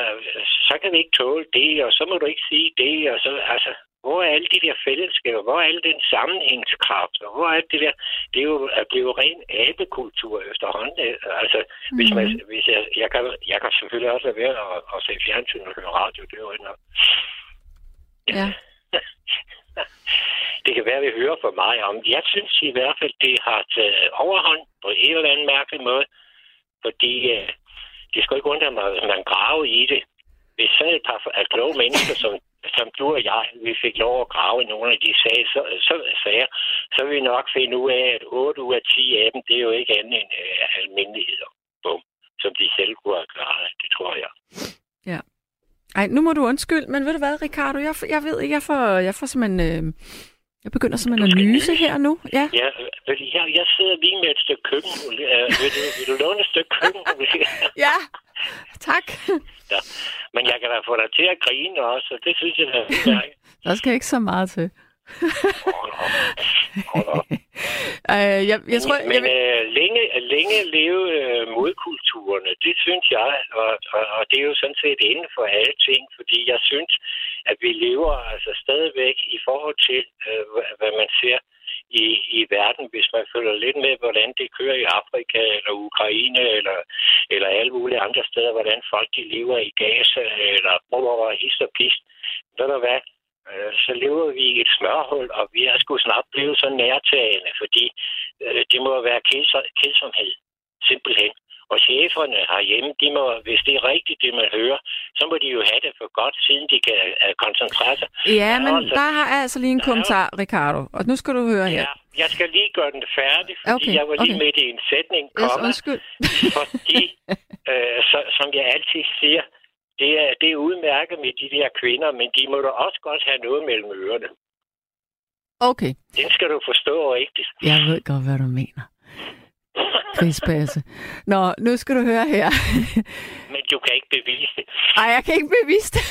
så kan vi ikke tåle det, og så må du ikke sige det, og så, altså, hvor er alle de der fællesskaber? Hvor er alle den sammenhængskraft? Og hvor er det der? Det er jo at blive ren abekultur efterhånden. Altså, mm. hvis, man, hvis jeg, jeg, kan, jeg kan selvfølgelig også lade være at, at se fjernsyn og høre radio. Det er jo ikke nok. Ja. det kan være, at vi hører for meget om. Jeg synes i hvert fald, det har taget overhånd på en eller anden mærkelig måde. Fordi øh, det skal ikke undre mig, at man graver i det. Hvis sådan et par af kloge mennesker, som som du og jeg, vi fik lov at grave i nogle af de sager, så, så, sager, så vil vi nok finde ud af, at 8 ud af 10 af dem, det er jo ikke andet end øh, almindeligheder, bum, som de selv kunne have klaret. Det tror jeg. Ja. Ej, nu må du undskylde, men ved du hvad, Ricardo, jeg, jeg ved ikke, jeg får, jeg får simpelthen... Øh, jeg begynder simpelthen at nyse her nu. Ja, ja jeg, jeg sidder lige med et stykke køkken. Uh, vil, du, vil du låne et stykke køkken? ja, tak. Ja. Men jeg kan da få dig til at grine også, og det synes jeg, er Der skal ikke så meget til. Øh, jeg, jeg tror, men jeg... øh, længe, længe leve øh, modkulturerne, det synes jeg, og, og, og det er jo sådan set inden for alle ting, fordi jeg synes, at vi lever altså stadigvæk i forhold til, øh, hvad man ser i, i verden, hvis man følger lidt med, hvordan det kører i Afrika eller Ukraine eller, eller alle mulige andre steder, hvordan folk de lever i Gaza eller hvor hist og pist. Ved du hvad? Øh, så lever vi i et smørhul, og vi er sgu snart blevet så nærtagende, fordi øh, det må være kedsomhed, simpelthen. Og cheferne herhjemme, de må, hvis det er rigtigt, det man hører, så må de jo have det for godt, siden de kan uh, koncentrere sig. Ja, men altså, der har jeg altså lige en kommentar, Ricardo, og nu skal du høre her. Ja, jeg skal lige gøre den færdig, fordi okay, jeg var lige okay. midt i en sætning, komma, yes, fordi, øh, så, som jeg altid siger, det er, det er udmærket med de der kvinder, men de må da også godt have noget mellem ørerne. Okay. Den skal du forstå rigtigt. Jeg ved godt, hvad du mener. Krigspasse. Nå, nu skal du høre her. Men du kan ikke bevise det. Nej, jeg kan ikke bevise det.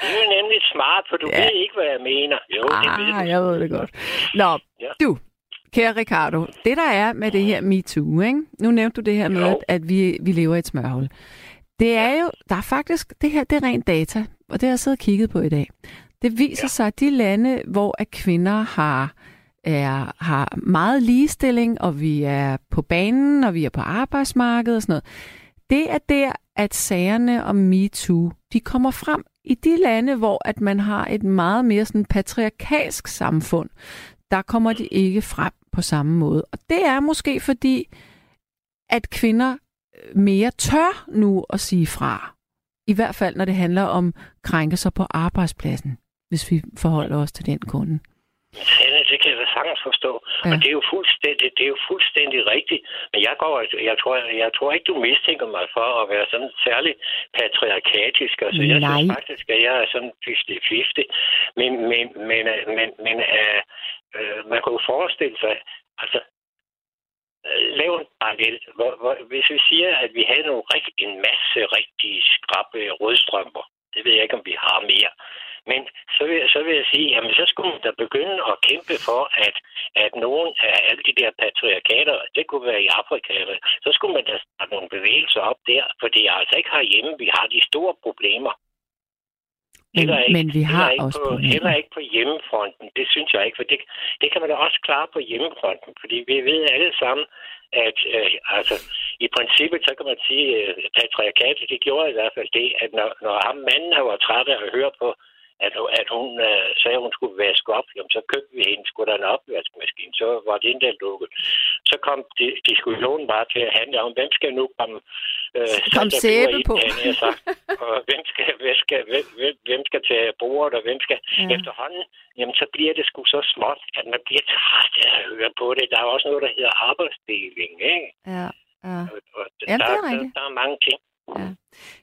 det er jo nemlig smart, for du ja. ved ikke, hvad jeg mener. Jo, ah, det ved du. jeg ved det godt. Nå, ja. du, kære Ricardo, det der er med det her MeToo, ikke? nu nævnte du det her med, at, at vi, vi lever i et smørhul. Det er jo, der er faktisk, det her det er rent data, og det har jeg siddet og kigget på i dag. Det viser ja. sig, at de lande, hvor at kvinder har er, har meget ligestilling, og vi er på banen, og vi er på arbejdsmarkedet og sådan noget. Det er der, at sagerne om MeToo, de kommer frem i de lande, hvor at man har et meget mere sådan patriarkalsk samfund. Der kommer de ikke frem på samme måde. Og det er måske fordi, at kvinder mere tør nu at sige fra. I hvert fald, når det handler om krænkelser på arbejdspladsen, hvis vi forholder os til den kunde. Sanne, det kan jeg da sagtens forstå. Ja. Og det er jo fuldstændig, det er jo fuldstændig rigtigt. Men jeg, går, jeg, tror, jeg tror ikke, du mistænker mig for at være sådan særlig patriarkatisk. Altså, jeg Nej. synes faktisk, at jeg er sådan 50-50. Men, men, men, men, men uh, uh, man kan jo forestille sig, altså, lav en parallel. Hvor, hvor, hvis vi siger, at vi havde nogle rigtig, en masse rigtig skrappe rødstrømper, det ved jeg ikke, om vi har mere. Men så vil, så vil jeg sige, jamen så skulle man da begynde at kæmpe for, at, at nogle af alle de der patriarkater, det kunne være i Afrika, eller, så skulle man da starte nogle bevægelser op der, for det er altså ikke herhjemme, vi har de store problemer. Men, ikke, men vi har heller også på, problemer. Heller ikke på hjemmefronten, det synes jeg ikke, for det, det kan man da også klare på hjemmefronten, fordi vi ved alle sammen, at øh, altså, i princippet, så kan man sige, at øh, patriarkatet, det gjorde i hvert fald det, at når, når ham manden var træt af at høre på at, at hun uh, sagde, at hun skulle vaske op. Jamen, så købte vi hende sgu da en opvaskemaskine. Så var det der lukket. Så kom de, diskussionen bare til at handle om, hvem skal nu komme uh, Kom sæbe på. Hende, sagt, og hvem skal, hvem, skal, hvem, hvem, hvem skal tage bordet, og hvem skal ja. efterhånden. Jamen, så bliver det sgu så småt, at man bliver træt af at høre på det. Der er også noget, der hedder arbejdsdeling, ikke? Ja, ja. Og, og Jamen, der, der, der, der er mange ting. Ja.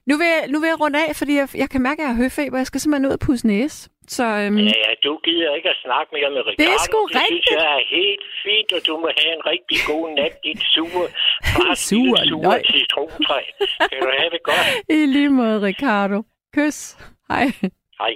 Nu vil, jeg, nu vil jeg runde af, fordi jeg, jeg kan mærke, at jeg har høfeber. Jeg skal simpelthen ud og pusse næse. Så øhm, Ja, ja, du gider ikke at snakke mere med Ricardo. Det er sgu det synes rigtigt. jeg er helt fint, og du må have en rigtig god nat, dit sure, bare Sure sure citrontræ. Kan du have det godt? i lige måde, Ricardo. Kys. Hej. Hej.